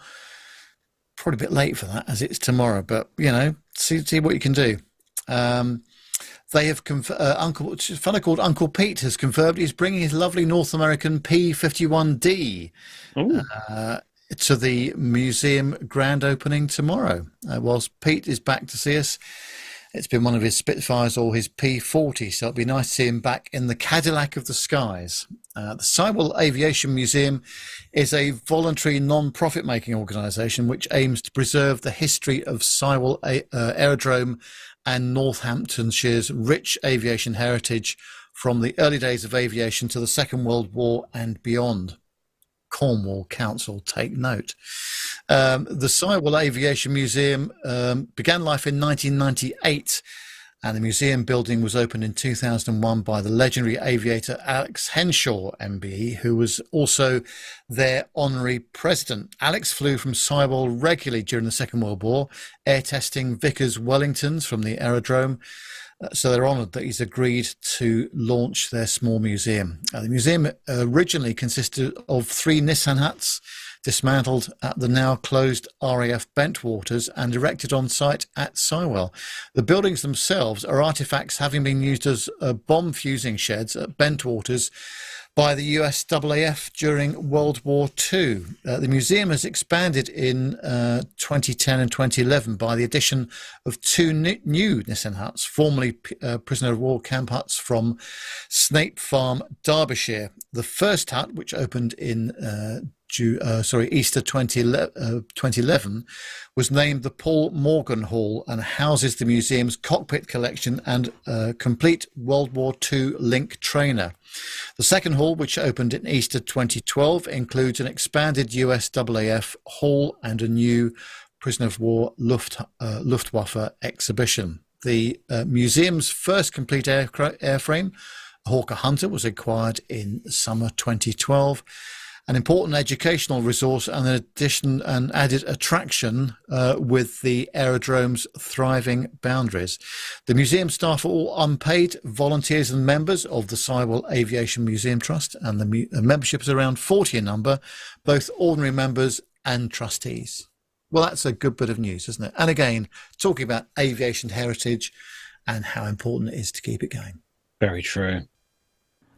probably a bit late for that as it's tomorrow, but you know, see see what you can do. Um, they have conf- uh, Uncle a fellow called Uncle Pete has confirmed he's bringing his lovely North American P51D uh, to the museum grand opening tomorrow. Uh, whilst Pete is back to see us, it's been one of his Spitfires or his P40, so it'll be nice to see him back in the Cadillac of the skies. Uh, the Sywell Aviation Museum is a voluntary non-profit making organisation which aims to preserve the history of Sywell A- uh, Aerodrome and Northamptonshire's rich aviation heritage from the early days of aviation to the Second World War and beyond. Cornwall Council take note. Um, the Sywell Aviation Museum um, began life in 1998, and the museum building was opened in 2001 by the legendary aviator Alex Henshaw, MBE, who was also their honorary president. Alex flew from Sywell regularly during the Second World War, air testing Vickers Wellingtons from the aerodrome. Uh, So they're honoured that he's agreed to launch their small museum. Uh, the museum originally consisted of three Nissen huts dismantled at the now closed RAF Bentwaters and erected on site at Sywell. The buildings themselves are artifacts having been used as uh, bomb fusing sheds at Bentwaters by the USAAF during World War II. Uh, the museum has expanded in uh, 2010 and 2011 by the addition of two ni- new Nissen huts, formerly uh, prisoner of war camp huts from Snape Farm, Derbyshire. The first hut, which opened in uh, uh, sorry, Easter 2011, uh, 2011, was named the Paul Morgan Hall and houses the museum's cockpit collection and uh, complete World War II link trainer. The second hall, which opened in Easter 2012, includes an expanded USAAF hall and a new prisoner of war Luft, uh, Luftwaffe exhibition. The uh, museum's first complete aircra- airframe, Hawker Hunter, was acquired in summer 2012 an important educational resource and an addition an added attraction uh, with the aerodrome's thriving boundaries. The museum staff are all unpaid volunteers and members of the Sywell Aviation Museum Trust, and the, mu- the membership is around 40 in number, both ordinary members and trustees. Well, that's a good bit of news, isn't it? And again, talking about aviation heritage and how important it is to keep it going. Very true.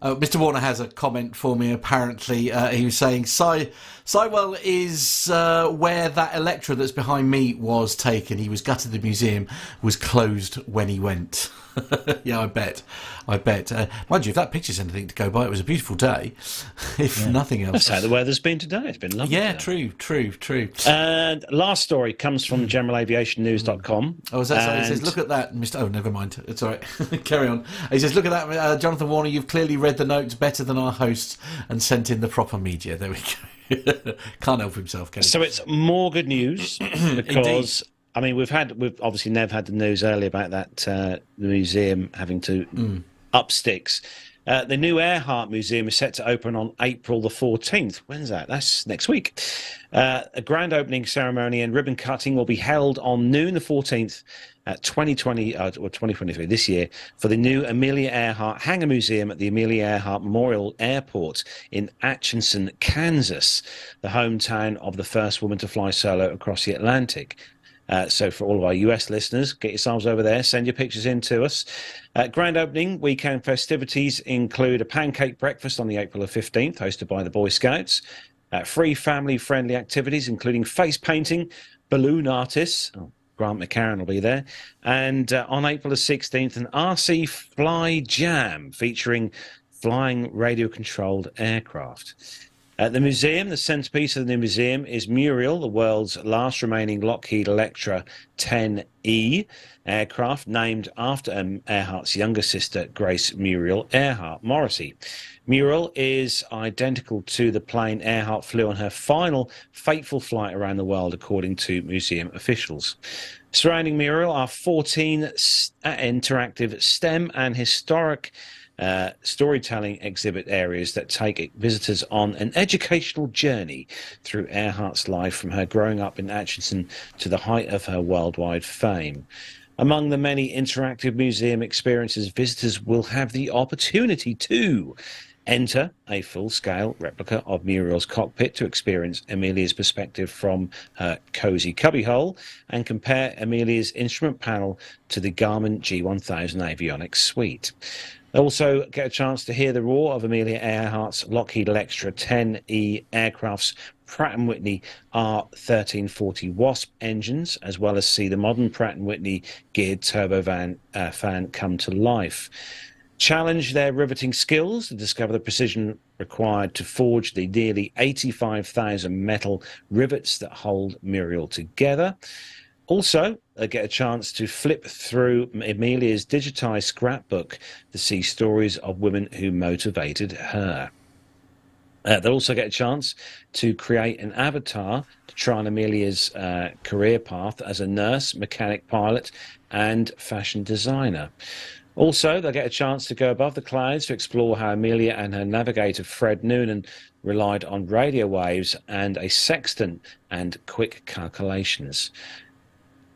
Uh, Mr. Warner has a comment for me. Apparently, uh, he was saying Cy- Sywell is uh, where that Electra that's behind me was taken. He was gutted. The museum was closed when he went. *laughs* yeah, I bet. I bet. Uh, mind you, if that picture's anything to go by, it was a beautiful day. *laughs* if nothing else. That's how the weather's been today. It's been lovely. yeah, today. true, true, true. And last story comes from generalaviationnews.com. Oh, is that so? He says, look at that, Mr. Oh, never mind. It's all right. *laughs* Carry on. He says, look at that, uh, Jonathan Warner. You've clearly read the notes better than our hosts and sent in the proper media. There we go. Can't help himself, can he? So it's more good news *clears throat* because I mean we've had we've obviously never had the news earlier about that uh, the museum having to Mm. up sticks. Uh, the new Earhart Museum is set to open on April the 14th. When's that? That's next week. Uh, a grand opening ceremony and ribbon cutting will be held on noon the 14th at 2020 uh, or 2023 this year for the new Amelia Earhart Hangar Museum at the Amelia Earhart Memorial Airport in Atchison, Kansas, the hometown of the first woman to fly solo across the Atlantic. Uh, so for all of our US listeners, get yourselves over there, send your pictures in to us. Uh, grand opening weekend festivities include a pancake breakfast on the April the 15th, hosted by the Boy Scouts. Uh, free family-friendly activities, including face painting, balloon artists. Oh, Grant McCarran will be there. And uh, on April the 16th, an RC Fly Jam featuring flying radio-controlled aircraft. At the museum, the centerpiece of the new museum is Muriel, the world's last remaining Lockheed Electra 10E aircraft, named after um, Earhart's younger sister, Grace Muriel Earhart Morrissey. Muriel is identical to the plane Earhart flew on her final fateful flight around the world, according to museum officials. Surrounding Muriel are 14 s- uh, interactive STEM and historic uh, storytelling exhibit areas that take visitors on an educational journey through Earhart's life from her growing up in Atchison to the height of her worldwide fame. Among the many interactive museum experiences, visitors will have the opportunity to enter a full scale replica of Muriel's cockpit to experience Amelia's perspective from her cozy cubbyhole and compare Amelia's instrument panel to the Garmin G1000 avionics suite. Also, get a chance to hear the roar of Amelia Earhart's Lockheed Electra 10E aircraft's Pratt & Whitney R1340 Wasp engines, as well as see the modern Pratt & Whitney geared turbovan uh, fan come to life. Challenge their riveting skills to discover the precision required to forge the nearly 85,000 metal rivets that hold Muriel together. Also, they get a chance to flip through Amelia's digitized scrapbook to see stories of women who motivated her. Uh, they'll also get a chance to create an avatar to try on Amelia's uh, career path as a nurse, mechanic, pilot, and fashion designer. Also, they'll get a chance to go above the clouds to explore how Amelia and her navigator Fred Noonan relied on radio waves and a sextant and quick calculations.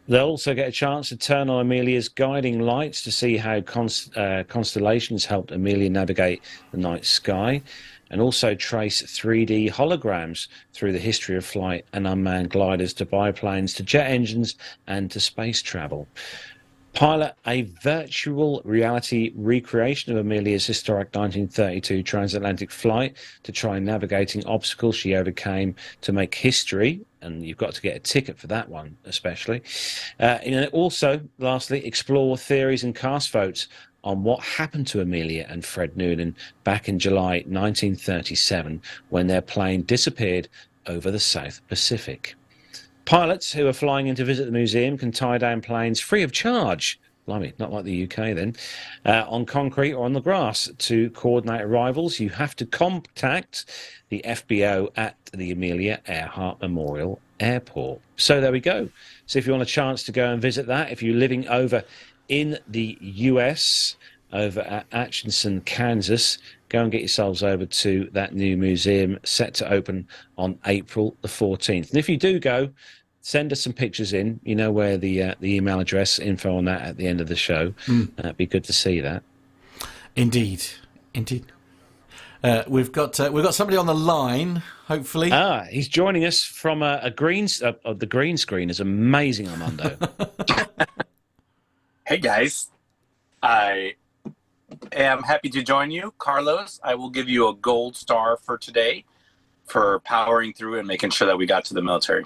They'll also get a chance to turn on Amelia's guiding lights to see how const- uh, constellations helped Amelia navigate the night sky, and also trace 3D holograms through the history of flight and unmanned gliders to biplanes to jet engines and to space travel. Pilot a virtual reality recreation of Amelia's historic 1932 transatlantic flight to try navigating obstacles she overcame to make history. And you've got to get a ticket for that one, especially. Uh, and also, lastly, explore theories and cast votes on what happened to Amelia and Fred Noonan back in July 1937 when their plane disappeared over the South Pacific. Pilots who are flying in to visit the museum can tie down planes free of charge. Blimey, not like the UK then. Uh, on concrete or on the grass. To coordinate arrivals, you have to contact the FBO at the Amelia Earhart Memorial Airport. So there we go. So if you want a chance to go and visit that, if you're living over in the US, over at Atchison, Kansas. Go and get yourselves over to that new museum set to open on April the 14th. And if you do go, send us some pictures in. You know where the uh, the email address, info on that at the end of the show. Hmm. Uh, it'd be good to see that. Indeed, indeed. Uh, we've got uh, we've got somebody on the line. Hopefully, Ah, he's joining us from a, a green. s- Uh, uh, the green screen is amazing, Armando. *laughs* Hey guys, I am happy to join you, Carlos. I will give you a gold star for today for powering through and making sure that we got to the military.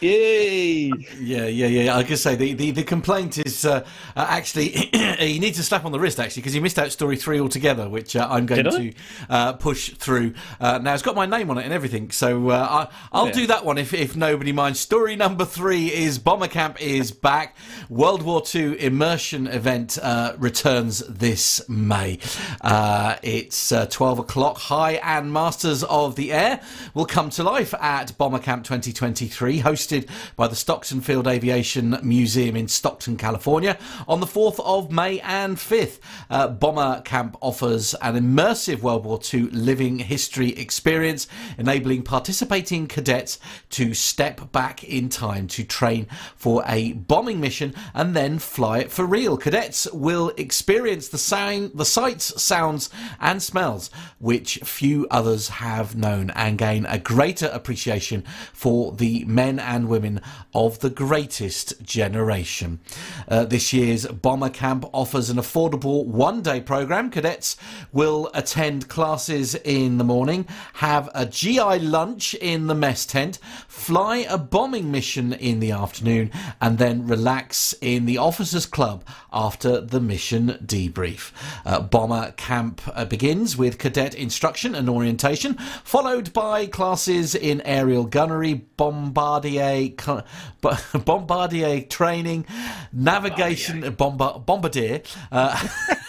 Yay! Yeah, yeah, yeah. I can say the, the, the complaint is uh, uh, actually *clears throat* you need to slap on the wrist actually because you missed out story three altogether, which uh, I'm going Did to uh, push through. Uh, now it's got my name on it and everything, so uh, I, I'll Yeah. do that one if, if nobody minds. Story number three is Bomber Camp is back. World War II immersion event uh, returns this May. Uh, it's uh, 12 o'clock. High and Masters of the Air will come to life at Bomber Camp 2023, hosted by the Stockton Field Aviation Museum in Stockton, California, on the 4th of May and 5th. Uh, Bomber Camp offers an immersive World War II living history experience, enabling participating cadets to step back in time to train for a bombing mission and then fly it for real. Cadets will experience the sound, the sights, sounds, and smells which few others have known, and gain a greater appreciation for the men and women of the greatest generation. Uh, this year's Bomber Camp offers an affordable one day program. Cadets will attend classes in the morning, have a GI lunch in the mess tent, fly a bombing mission in the afternoon, and then relax in the officers' club after the mission debrief. Uh, Bomber Camp uh, begins with cadet instruction and orientation, followed by classes in aerial gunnery, bombardier, *laughs* bombardier training, navigation, bomba- bombardier. Uh,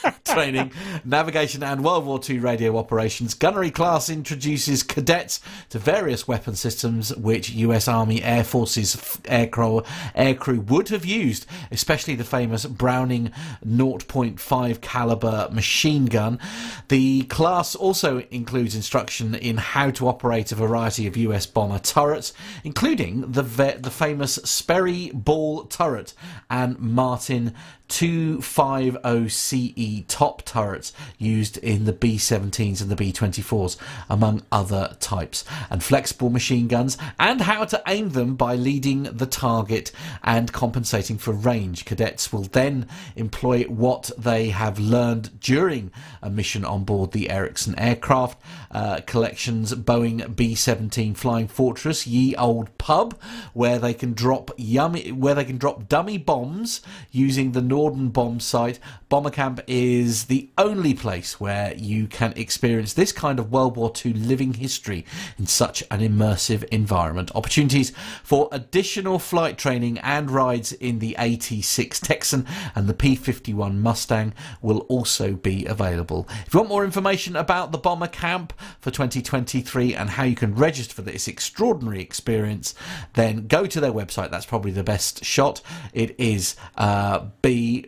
*laughs* *laughs* training, navigation, and World War II radio operations. Gunnery class introduces cadets to various weapon systems which US Army Air Forces aircraft aircrew would have used, especially the famous Browning 0.5 caliber machine gun. The class also includes instruction in how to operate a variety of US bomber turrets, including the ve- the famous Sperry Ball turret and Martin 250CE E top turrets used in the B 17s and the B 24s, among other types, and flexible machine guns, and how to aim them by leading the target and compensating for range. Cadets will then employ what they have learned during a mission on board the Erickson aircraft. Uh, collections Boeing B 17 Flying Fortress, Ye Olde Pub, where they can drop yummy, where they can drop dummy bombs using the Norden bombsight. Bomber Camp is the only place where you can experience this kind of World War II living history in such an immersive environment. Opportunities for additional flight training and rides in the AT6 Texan and the P51 Mustang will also be available. If you want more information about the Bomber Camp for 2023 and how you can register for this extraordinary experience, then go to their website. That's probably the best shot. It is uh, b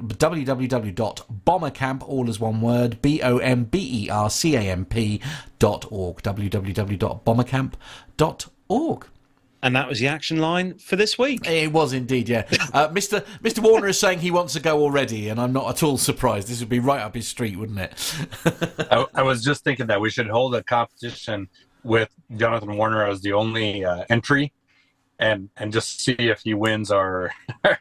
all as one word, b o m b e r c a m p dot org. www.bombercamp.org. and that was the action line for this week. It was indeed, yeah. Uh, Mr. Mr. Warner is saying he wants to go already, and I'm not at all surprised. This would be right up his street, wouldn't it? *laughs* I, I was just thinking that we should hold a competition with Jonathan Warner as the only uh, entry, and and just see if he wins our *laughs*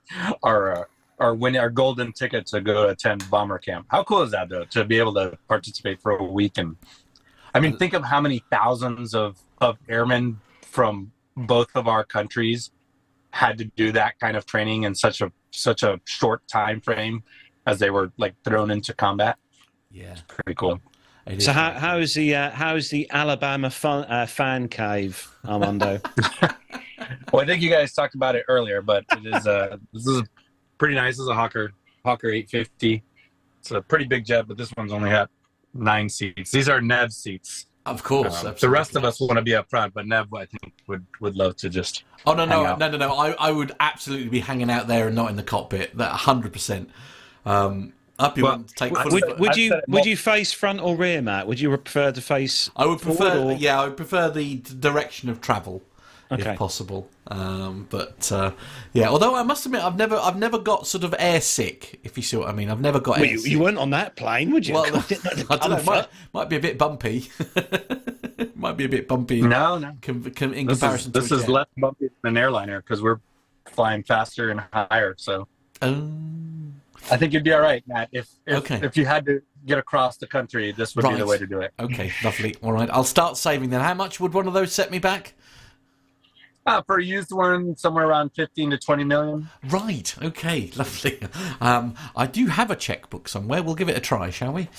our uh, our win our golden ticket to go attend bomber camp. How cool is that though to be able to participate for a week and I mean think of how many thousands of of airmen from both of our countries had to do that kind of training in such a such a short time frame as they were like thrown into combat. Yeah. Pretty cool. it is. So how how is the uh, how is the Alabama fun, uh, fan cave, Armando? *laughs* Well, I think you guys talked about it earlier, but it is uh this is pretty nice. This is a Hawker Hawker 850. It's a pretty big jet, but this one's only got nine seats. These are Nev seats. Of course. Um, the rest of us want to be up front, but Nev, I think, would would love to just. Oh no no no no no! I, I would absolutely be hanging out there and not in the cockpit. That hundred percent. Um, I'd be Well, willing to take would- full Would, would you said would you face front or rear, Matt? Would you prefer to face? I would prefer, or- yeah, I would prefer the direction of travel, Okay. if possible. Um, but uh, yeah, although I must admit, I've never, I've never got sort of air sick. If you see what I mean, I've never got Well, air you, sick. you weren't on that plane, would you? well, *laughs* God, didn't know *laughs* the I don't know. Might, might be a bit bumpy. *laughs* might be a bit bumpy. No, no. Com- com- in This is comparison this to is less bumpy than an airliner because we're flying faster and higher. So Um, I think you'd be all right, Matt. If if, Okay. if you had to get across the country, this would be the way to do it. okay, lovely. All right, I'll start saving then. How much would one of those set me back? Uh, for a used one, somewhere around fifteen to twenty million. Right. Okay. *laughs* Lovely. Um, I do have a checkbook somewhere. We'll give it a try, shall we? *laughs*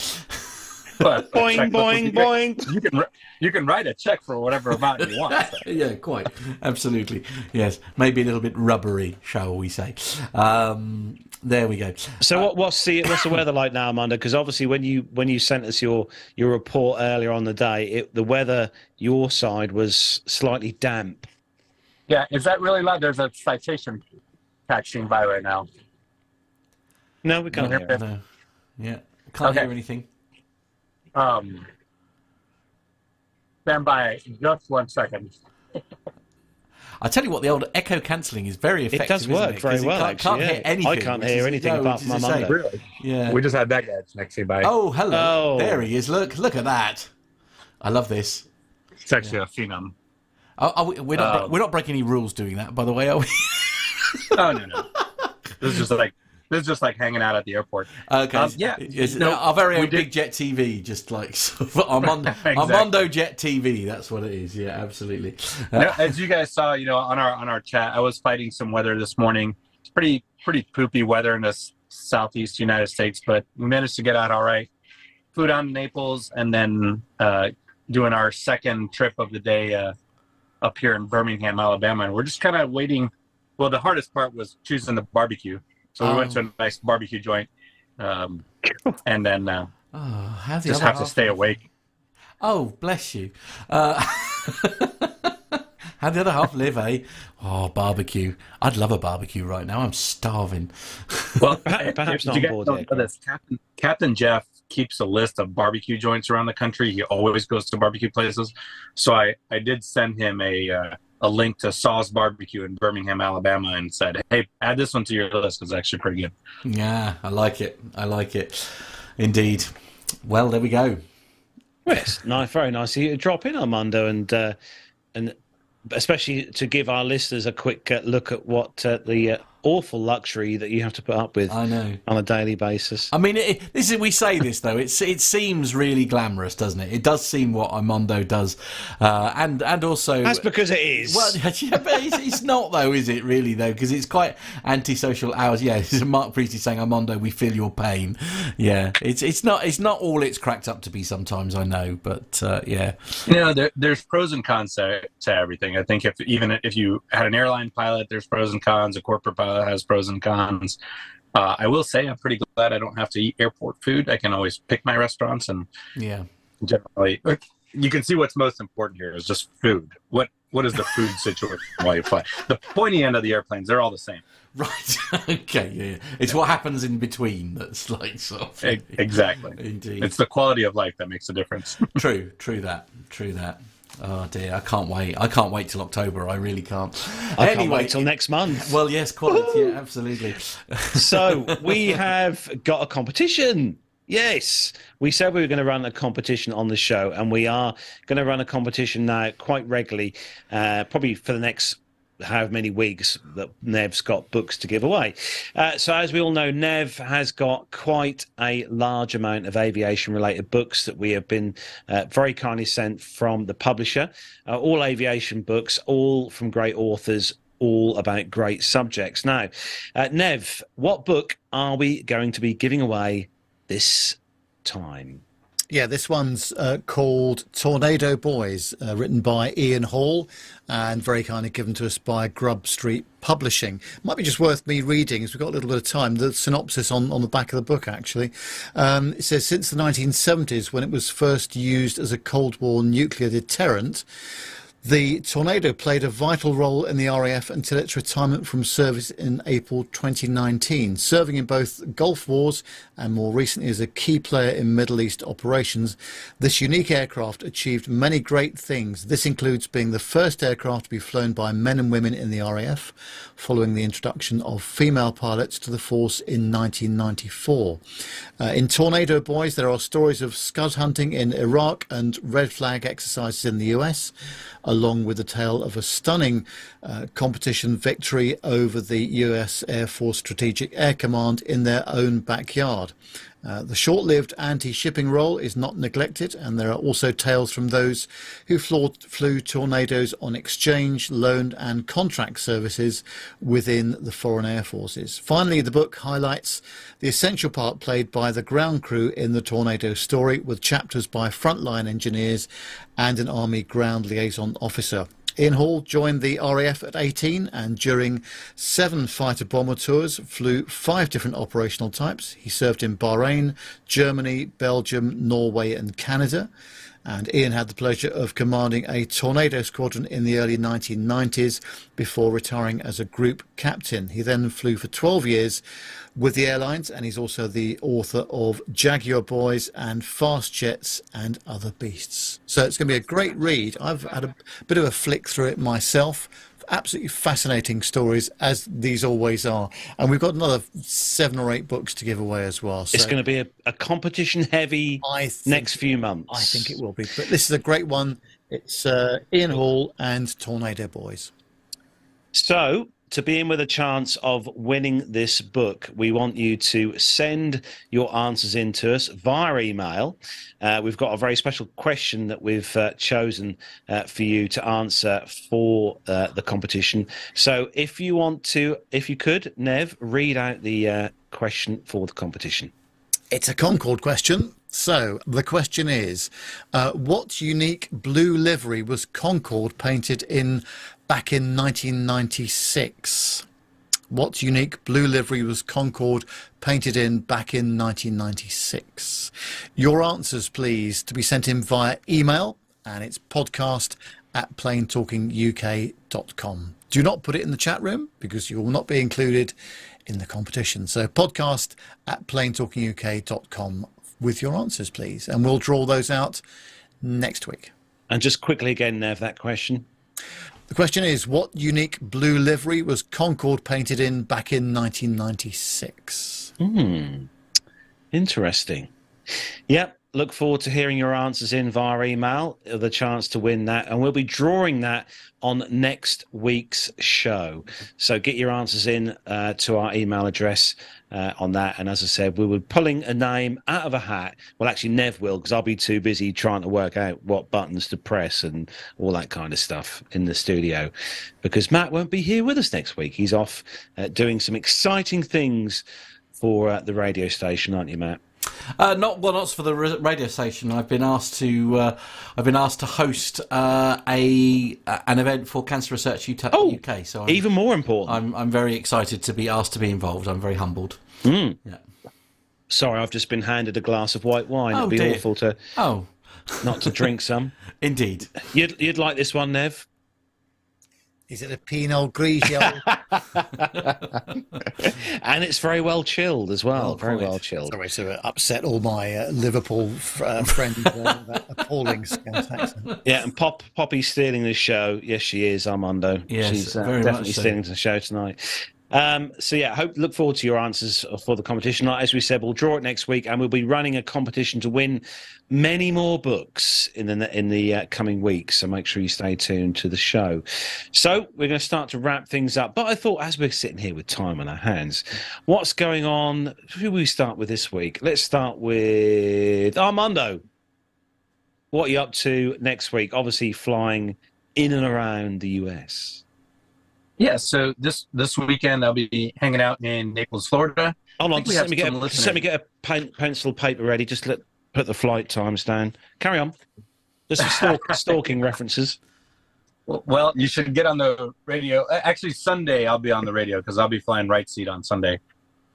But a Boing, checkbook boing, be boing. You can you can write a check for whatever amount you want. so. *laughs* yeah, quite. Absolutely. Yes. Maybe a little bit rubbery, shall we say? Um, there we go. So what, what's the what's the weather like now, Amanda? Because obviously, when you when you sent us your your report earlier on the day, it, the weather your side was slightly damp. Yeah, is that really loud? There's a citation taxiing by right now. No, we can't hear. it. No. Yeah. Can't Okay. hear anything. Um, stand by just one second. I tell you what, the old echo cancelling is very effective. It does work it? very 'Cause you well, Can't, can't actually, hear anything. I can't hear is- anything no, apart from my a Really? Yeah. We just had that guy taxiing by. Oh, hello. Oh. There he is. Look, look at that. I love this. it's actually a phenom. Are, are we, we're not Uh, we're not breaking any rules doing that, by the way, are we? *laughs* Oh no no. this is just like this is just like hanging out at the airport. Okay. Um, yeah. It's No, our very own Big Jet TV, just like *laughs* sort of Armando, *laughs* Exactly. Armando Jet TV. That's what it is. Yeah, absolutely. Uh, No, as you guys saw, you know, on our on our chat, I was fighting some weather this morning. It's pretty pretty poopy weather in the southeast United States, but we managed to get out all right. Flew down to Naples and then uh, doing our second trip of the day uh, up here in Birmingham, Alabama, and we're just kind of waiting. Well, the hardest part was choosing the barbecue, so we went to a nice barbecue joint, um, *laughs* and then uh, oh, how the just have to half- stay awake. Oh, bless you. Uh, *laughs* how the other half live, eh? Oh, barbecue. I'd love a barbecue right now. I'm starving. Well, *laughs* Perhaps- perhaps not on board yet, Captain, Captain Jeff keeps a list of barbecue joints around the country. He always goes to barbecue places. So I, I did send him a uh, a link to Saw's Barbecue in Birmingham, Alabama, and said, "Hey, add this one to your list. It's actually pretty good." Yeah, I like it. I like it. Indeed. Well, there we go. Yes, nice, very nice of you to drop in, Armando, and uh, and especially to give our listeners a quick uh, look at what uh, the uh, awful luxury that you have to put up with I know. on a daily basis. I mean, it, this is we say this though. It's it seems really glamorous, doesn't it? It does seem what Armando does, uh, and and also That's because it is. Well, *laughs* yeah, but it's, it's not though, is it? Really though, because it's quite antisocial hours. Yeah, *laughs* this is Mark Priestley saying, "Armando, we feel your pain." Yeah, it's it's not it's not all it's cracked up to be. Sometimes I know, but uh, yeah, You know, there, there's pros and cons to, to everything. I think if even if you had an airline pilot, there's pros and cons. A corporate pilot has pros and cons. Uh, I will say, I'm pretty glad I don't have to eat airport food. I can always pick my restaurants and yeah. generally you can see what's most important here is just food what what is the food *laughs* situation while you fly the pointy end of the airplanes they're all the same Right. *laughs* okay. Yeah, yeah. It's what happens in between that's like sort of. Exactly Indeed. it's the quality of life that makes a difference True, true that, true that. Oh dear, I can't wait. I can't wait till October. I really can't. I anyway, can't wait till next month. Well, yes, quality, *laughs* yeah, absolutely. *laughs* so we have got a competition. Yes, we said we were going to run a competition on the show, and we are going to run a competition now quite regularly, uh, probably for the next however many weeks that Nev's got books to give away. Uh, so, as we all know, Nev has got quite a large amount of aviation related books that we have been uh, very kindly sent from the publisher. Uh, all aviation books, all from great authors. All about great subjects. Now, uh, Nev, what book are we going to be giving away this time? Yeah, this one's uh, called Tornado Boys, uh, written by Ian Hall and very kindly given to us by Grub Street Publishing. Might be just worth me reading, as we've got a little bit of time, the synopsis on, on the back of the book, actually. Um, it says Since the 1970s, when it was first used as a Cold War nuclear deterrent, The Tornado played a vital role in the RAF until its retirement from service in April 2019, serving in both Gulf Wars and more recently as a key player in Middle East operations. This unique aircraft achieved many great things. This includes being the first aircraft to be flown by men and women in the RAF, following the introduction of female pilots to the force in 1994. Uh, in Tornado Boys, there are stories of scud hunting in Iraq and red flag exercises in the US, along with the tale of a stunning uh, competition victory over the US Air Force Strategic Air Command in their own backyard. Uh, the short lived anti shipping role is not neglected, and there are also tales from those who flew, flew tornadoes on exchange, loan, and contract services within the foreign air forces. Finally, the book highlights the essential part played by the ground crew in the tornado story, with chapters by frontline engineers and an Army ground liaison officer. Ian Hall joined the RAF at 18 and during seven fighter bomber tours flew five different operational types. He served in Bahrain, Germany, Belgium, Norway, and Canada. And Ian had the pleasure of commanding a tornado squadron in the early 1990s before retiring as a group captain. He then flew for 12 years with the airlines, and he's also the author of Jaguar Boys and Fast Jets and Other Beasts. So it's going to be a great read. I've had a bit of a flick through it myself. Absolutely fascinating stories, as these always are. And we've got another seven or eight books to give away as well. So It's going to be a, a competition heavy next few months. I think it will be. But this is a great one. It's uh, Ian Hall and Tornado Boys. So, to be in with a chance of winning this book, we want you to send your answers in to us via email. Uh, we've got a very special question that we've uh, chosen uh, for you to answer for uh, the competition. So, if you want to, if you could, Nev, read out the uh, question for the competition. It's a Concorde question. So the question is, uh, what unique blue livery was Concorde painted in back in 1996? What unique blue livery was Concorde painted in back in 1996? Your answers, please, to be sent in via email, and it's podcast at planetalkinguk.com. Do not put it in the chat room because you will not be included in the competition. So podcast at planetalkinguk.com with your answers, please. And we'll draw those out next week. And just quickly again, Nev, that question. The question is what unique blue livery was Concorde painted in back in 1996? Interesting. Yep. Look forward to hearing your answers in via email. The chance to win that, and we'll be drawing that on next week's show. So get your answers in uh, to our email address uh, on that. And as I said, we were pulling a name out of a hat. Well, actually, Nev will, because I'll be too busy trying to work out what buttons to press and all that kind of stuff in the studio, because Matt won't be here with us next week. He's off uh, doing some exciting things for uh, the radio station, aren't you, Matt? Uh, not well, not for the radio station. I've been asked to. Uh, I've been asked to host uh, a uh, an event for Cancer Research UK. Oh, UK so I'm, Even more important. I'm I'm very excited to be asked to be involved. I'm very humbled. Yeah. Sorry, I've just been handed a glass of white wine. Oh, It'd be dear. awful to Oh, not to drink some. *laughs* indeed. You'd you'd like this one, Nev? Is it a Pinot Grigio? And it's very well chilled as well. Oh, very quite. well chilled. Sorry to upset all my uh, Liverpool f- uh, friends uh, that appalling Scouse accent. Yeah, and Pop Poppy's stealing the show. Yes, she is, Armando. Yes, She's uh, very much definitely so. stealing the show tonight. Um, so yeah, hope look forward to your answers for the competition. As we said, we'll draw it next week, and we'll be running a competition to win many more books in the in the uh, coming weeks. So make sure you stay tuned to the show. So we're going to start to wrap things up. But I thought, as we're sitting here with time on our hands, what's going on? Who we start with this week? Let's start with Armando. What are you up to next week? Obviously, flying in and around the US. Yeah, so this this weekend I'll be hanging out in Naples, Florida. Hold on, just let me get a, just let me get a pen, pencil paper ready. Just let put the flight times down. Carry on. Just some stalk, *laughs* stalking references. Well, well, you should get on the radio. Actually, Sunday I'll be on the radio because I'll be flying right seat on Sunday.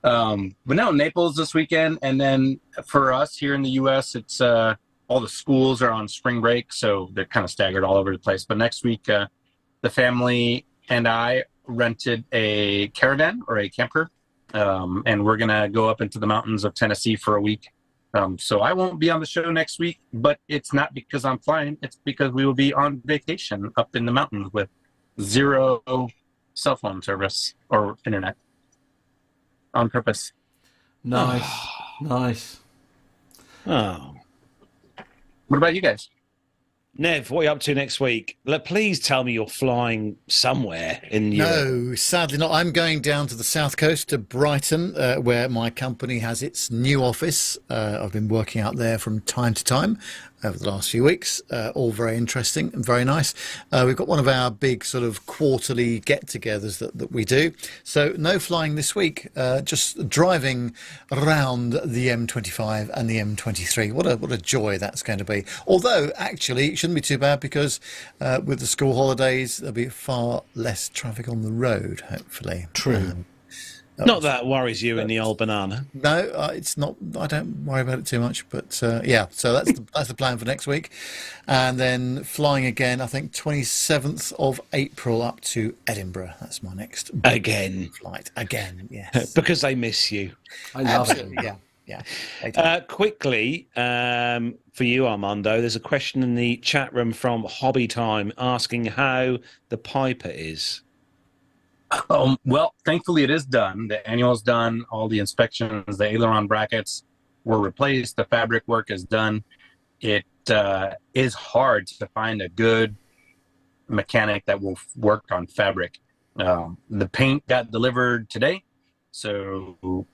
Um, but no, Naples this weekend, and then for us here in the U.S., it's uh, all the schools are on spring break, so they're kind of staggered all over the place. But next week, uh, the family and I rented a caravan or a camper, um, and we're gonna go up into the mountains of Tennessee for a week. Um, so I won't be on the show next week, but it's not because I'm flying. It's because we will be on vacation up in the mountains with zero cell phone service or internet on purpose. Nice, nice. Oh. What about you guys? Nev, what are you up to next week? Please tell me you're flying somewhere in Europe. No, sadly not. I'm going down to the south coast to Brighton, uh, where my company has its new office. Uh, I've been working out there from time to time over the last few weeks. Uh, all very interesting and very nice. Uh, we've got one of our big sort of quarterly get-togethers that, that we do. So no flying this week. Uh, just driving around the M25 and the M23. What a what a joy that's going to be. Although actually it shouldn't be too bad because uh, with the school holidays there'll be far less traffic on the road. Hopefully, True. Um, Not that worries you in the old banana. no, uh, it's not. I don't worry about it too much. But uh, yeah, so that's the, that's the plan for next week, and then flying again. I think twenty seventh of April up to Edinburgh. That's my next Again. flight again. *laughs* Yes, Because they miss you. I love absolutely. it. Yeah, yeah. Uh, quickly, um, for you, Armando, there's a question in the chat room from Hobby Time asking how the Piper is. Um, well, thankfully it is done. The annual is done. All the inspections, the aileron brackets were replaced. The fabric work is done. It uh, is hard to find a good mechanic that will f- work on fabric. Um, the paint got delivered today, so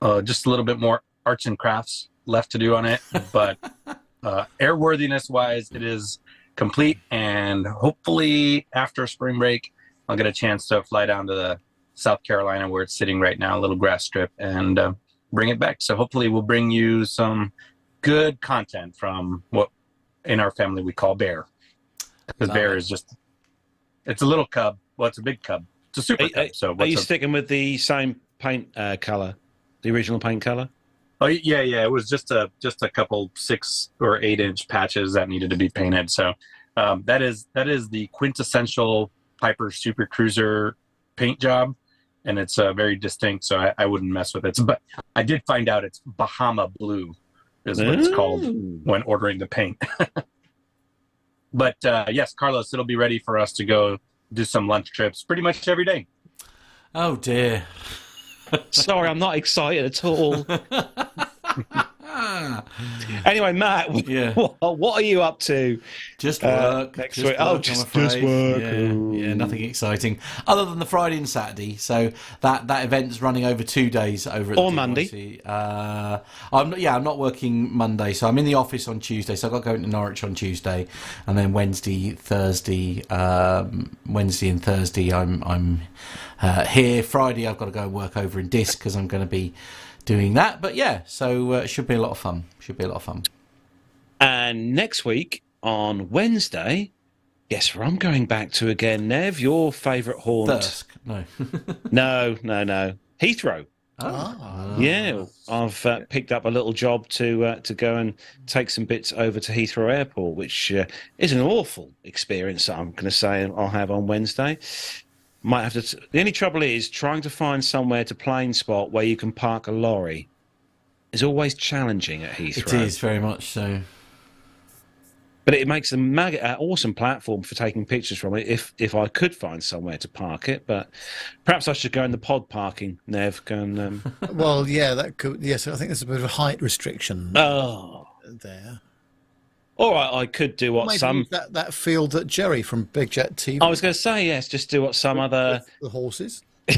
uh, just a little bit more arts and crafts left to do on it. But *laughs* uh, airworthiness wise, it is complete. And hopefully, after spring break, I'll get a chance to fly down to the South Carolina where it's sitting right now, a little grass strip, and uh, bring it back. So hopefully, we'll bring you some good content from what in our family we call Bear, because Bear it. is just it's a little cub. Well, it's a big cub. It's a super Are, cub. So are you a- sticking with the same paint uh, color, the original paint color? Oh yeah, yeah. It was just a just a couple six or eight inch patches that needed to be painted. So um, that is that is the quintessential Piper Super Cruiser paint job, and it's uh, very distinct. So I, I wouldn't mess with it. But I did find out it's Bahama Blue is what it's called when ordering the paint. *laughs* but uh, yes, Carlos, it'll be ready for us to go do some lunch trips pretty much every day. Oh dear. Sorry, I'm not excited at all. *laughs* Ah, anyway, Matt, *laughs* Yeah. what, what are you up to? just Uh, work. next just week. Oh, work, I'm just- just work. Yeah, yeah, nothing exciting other than the Friday and Saturday. So that that event's running over two days over at Or the Monday. Uh, I'm not, yeah, I'm not working Monday, so I'm in the office on Tuesday. So I've got to go into Norwich on Tuesday, and then Wednesday, Thursday, um, Wednesday and Thursday, I'm I'm uh, here. Friday, I've got to go and work over in Diss because I'm going to be doing that. But yeah, so uh, it should be a lot of fun. Should be a lot of fun. And next week on Wednesday, guess where I'm going back to again, Nev? Your favourite haunt? Thirsk, no. *laughs* No, no, no. Heathrow. Ah. Yeah, I've uh, picked up a little job to uh, to go and take some bits over to Heathrow Airport, which uh, is an awful experience. I'm going to say I'll have on Wednesday. Might have to. T- the only trouble is trying to find somewhere to plane spot where you can park a lorry is always challenging at Heathrow. It is very much so. but it makes a mag- uh, awesome platform for taking pictures from it. If if I could find somewhere to park it, but perhaps I should go in the pod parking. Nev, go and um, *laughs* Well, yeah, that could. Yes, I think there's a bit of a height restriction oh. there. All right, I could do what Maybe some. that that field that Jerry from Big Jet TV. I was going to say yes, just do what some other the horses. *laughs*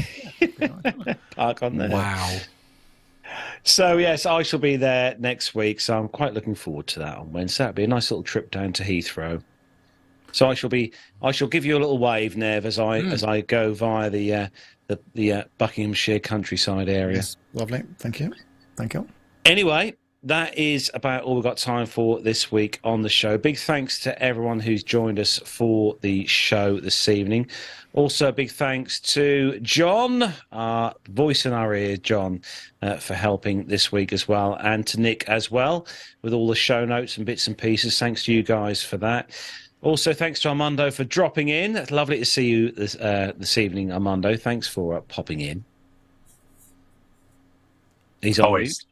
park on there. Wow. So yes, I shall be there next week. So I'm quite looking forward to that on Wednesday. That'll be a nice little trip down to Heathrow. So I shall be. I shall give you a little wave, Nev, as I as I go via the uh, the the uh, Buckinghamshire countryside area. Yes, lovely. Thank you. Thank you. Anyway, that is about all we've got time for this week on the show. Big thanks to everyone who's joined us for the show this evening. Also, big thanks to John, our voice in our ear, John, uh, for helping this week as well, and to Nick as well with all the show notes and bits and pieces. Thanks to you guys for that. Also, thanks to Armando for dropping in. It's lovely to see you this, uh, this evening, Armando. Thanks for uh, popping in. He's Always.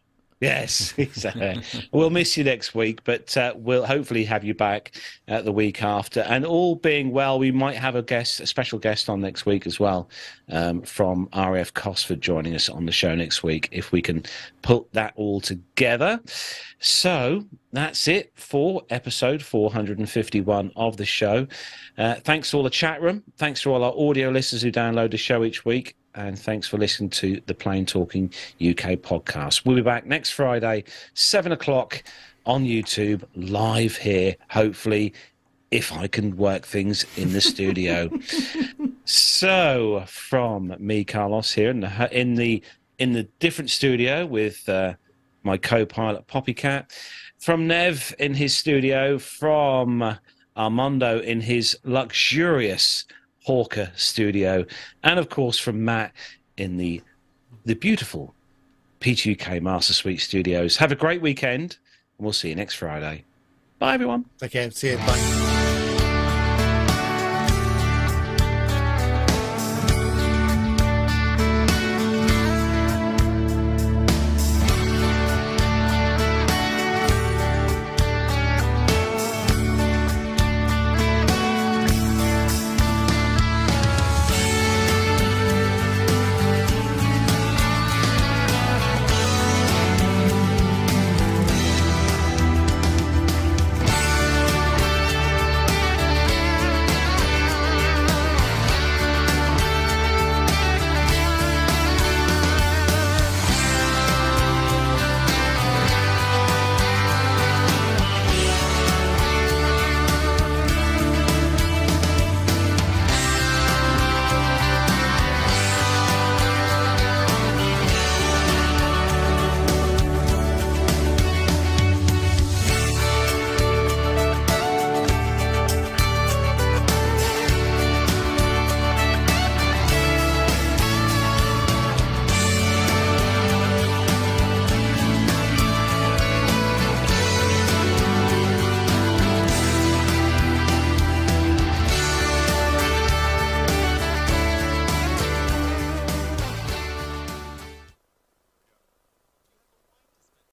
Yes, *laughs* exactly. we'll miss you next week, but uh, we'll hopefully have you back uh, the week after. And all being well, we might have a guest, a special guest on next week as well um, from RAF Cosford joining us on the show next week if we can put that all together. So that's it for episode 451 of the show. Uh, thanks to all the chat room. Thanks to all our audio listeners who download the show each week and thanks for listening to the Plane Talking UK podcast. We'll be back next Friday, seven o'clock on YouTube, live here, hopefully, if I can work things in the studio. *laughs* so, from me, Carlos, here in the in the in the different studio with uh, my co-pilot Poppycat, from Nev in his studio, from Armando in his luxurious Hawker studio, and of course from Matt in the the beautiful P2UK Master Suite studios. Have a great weekend, and we'll see you next Friday. Bye, everyone. Okay, see you. Bye.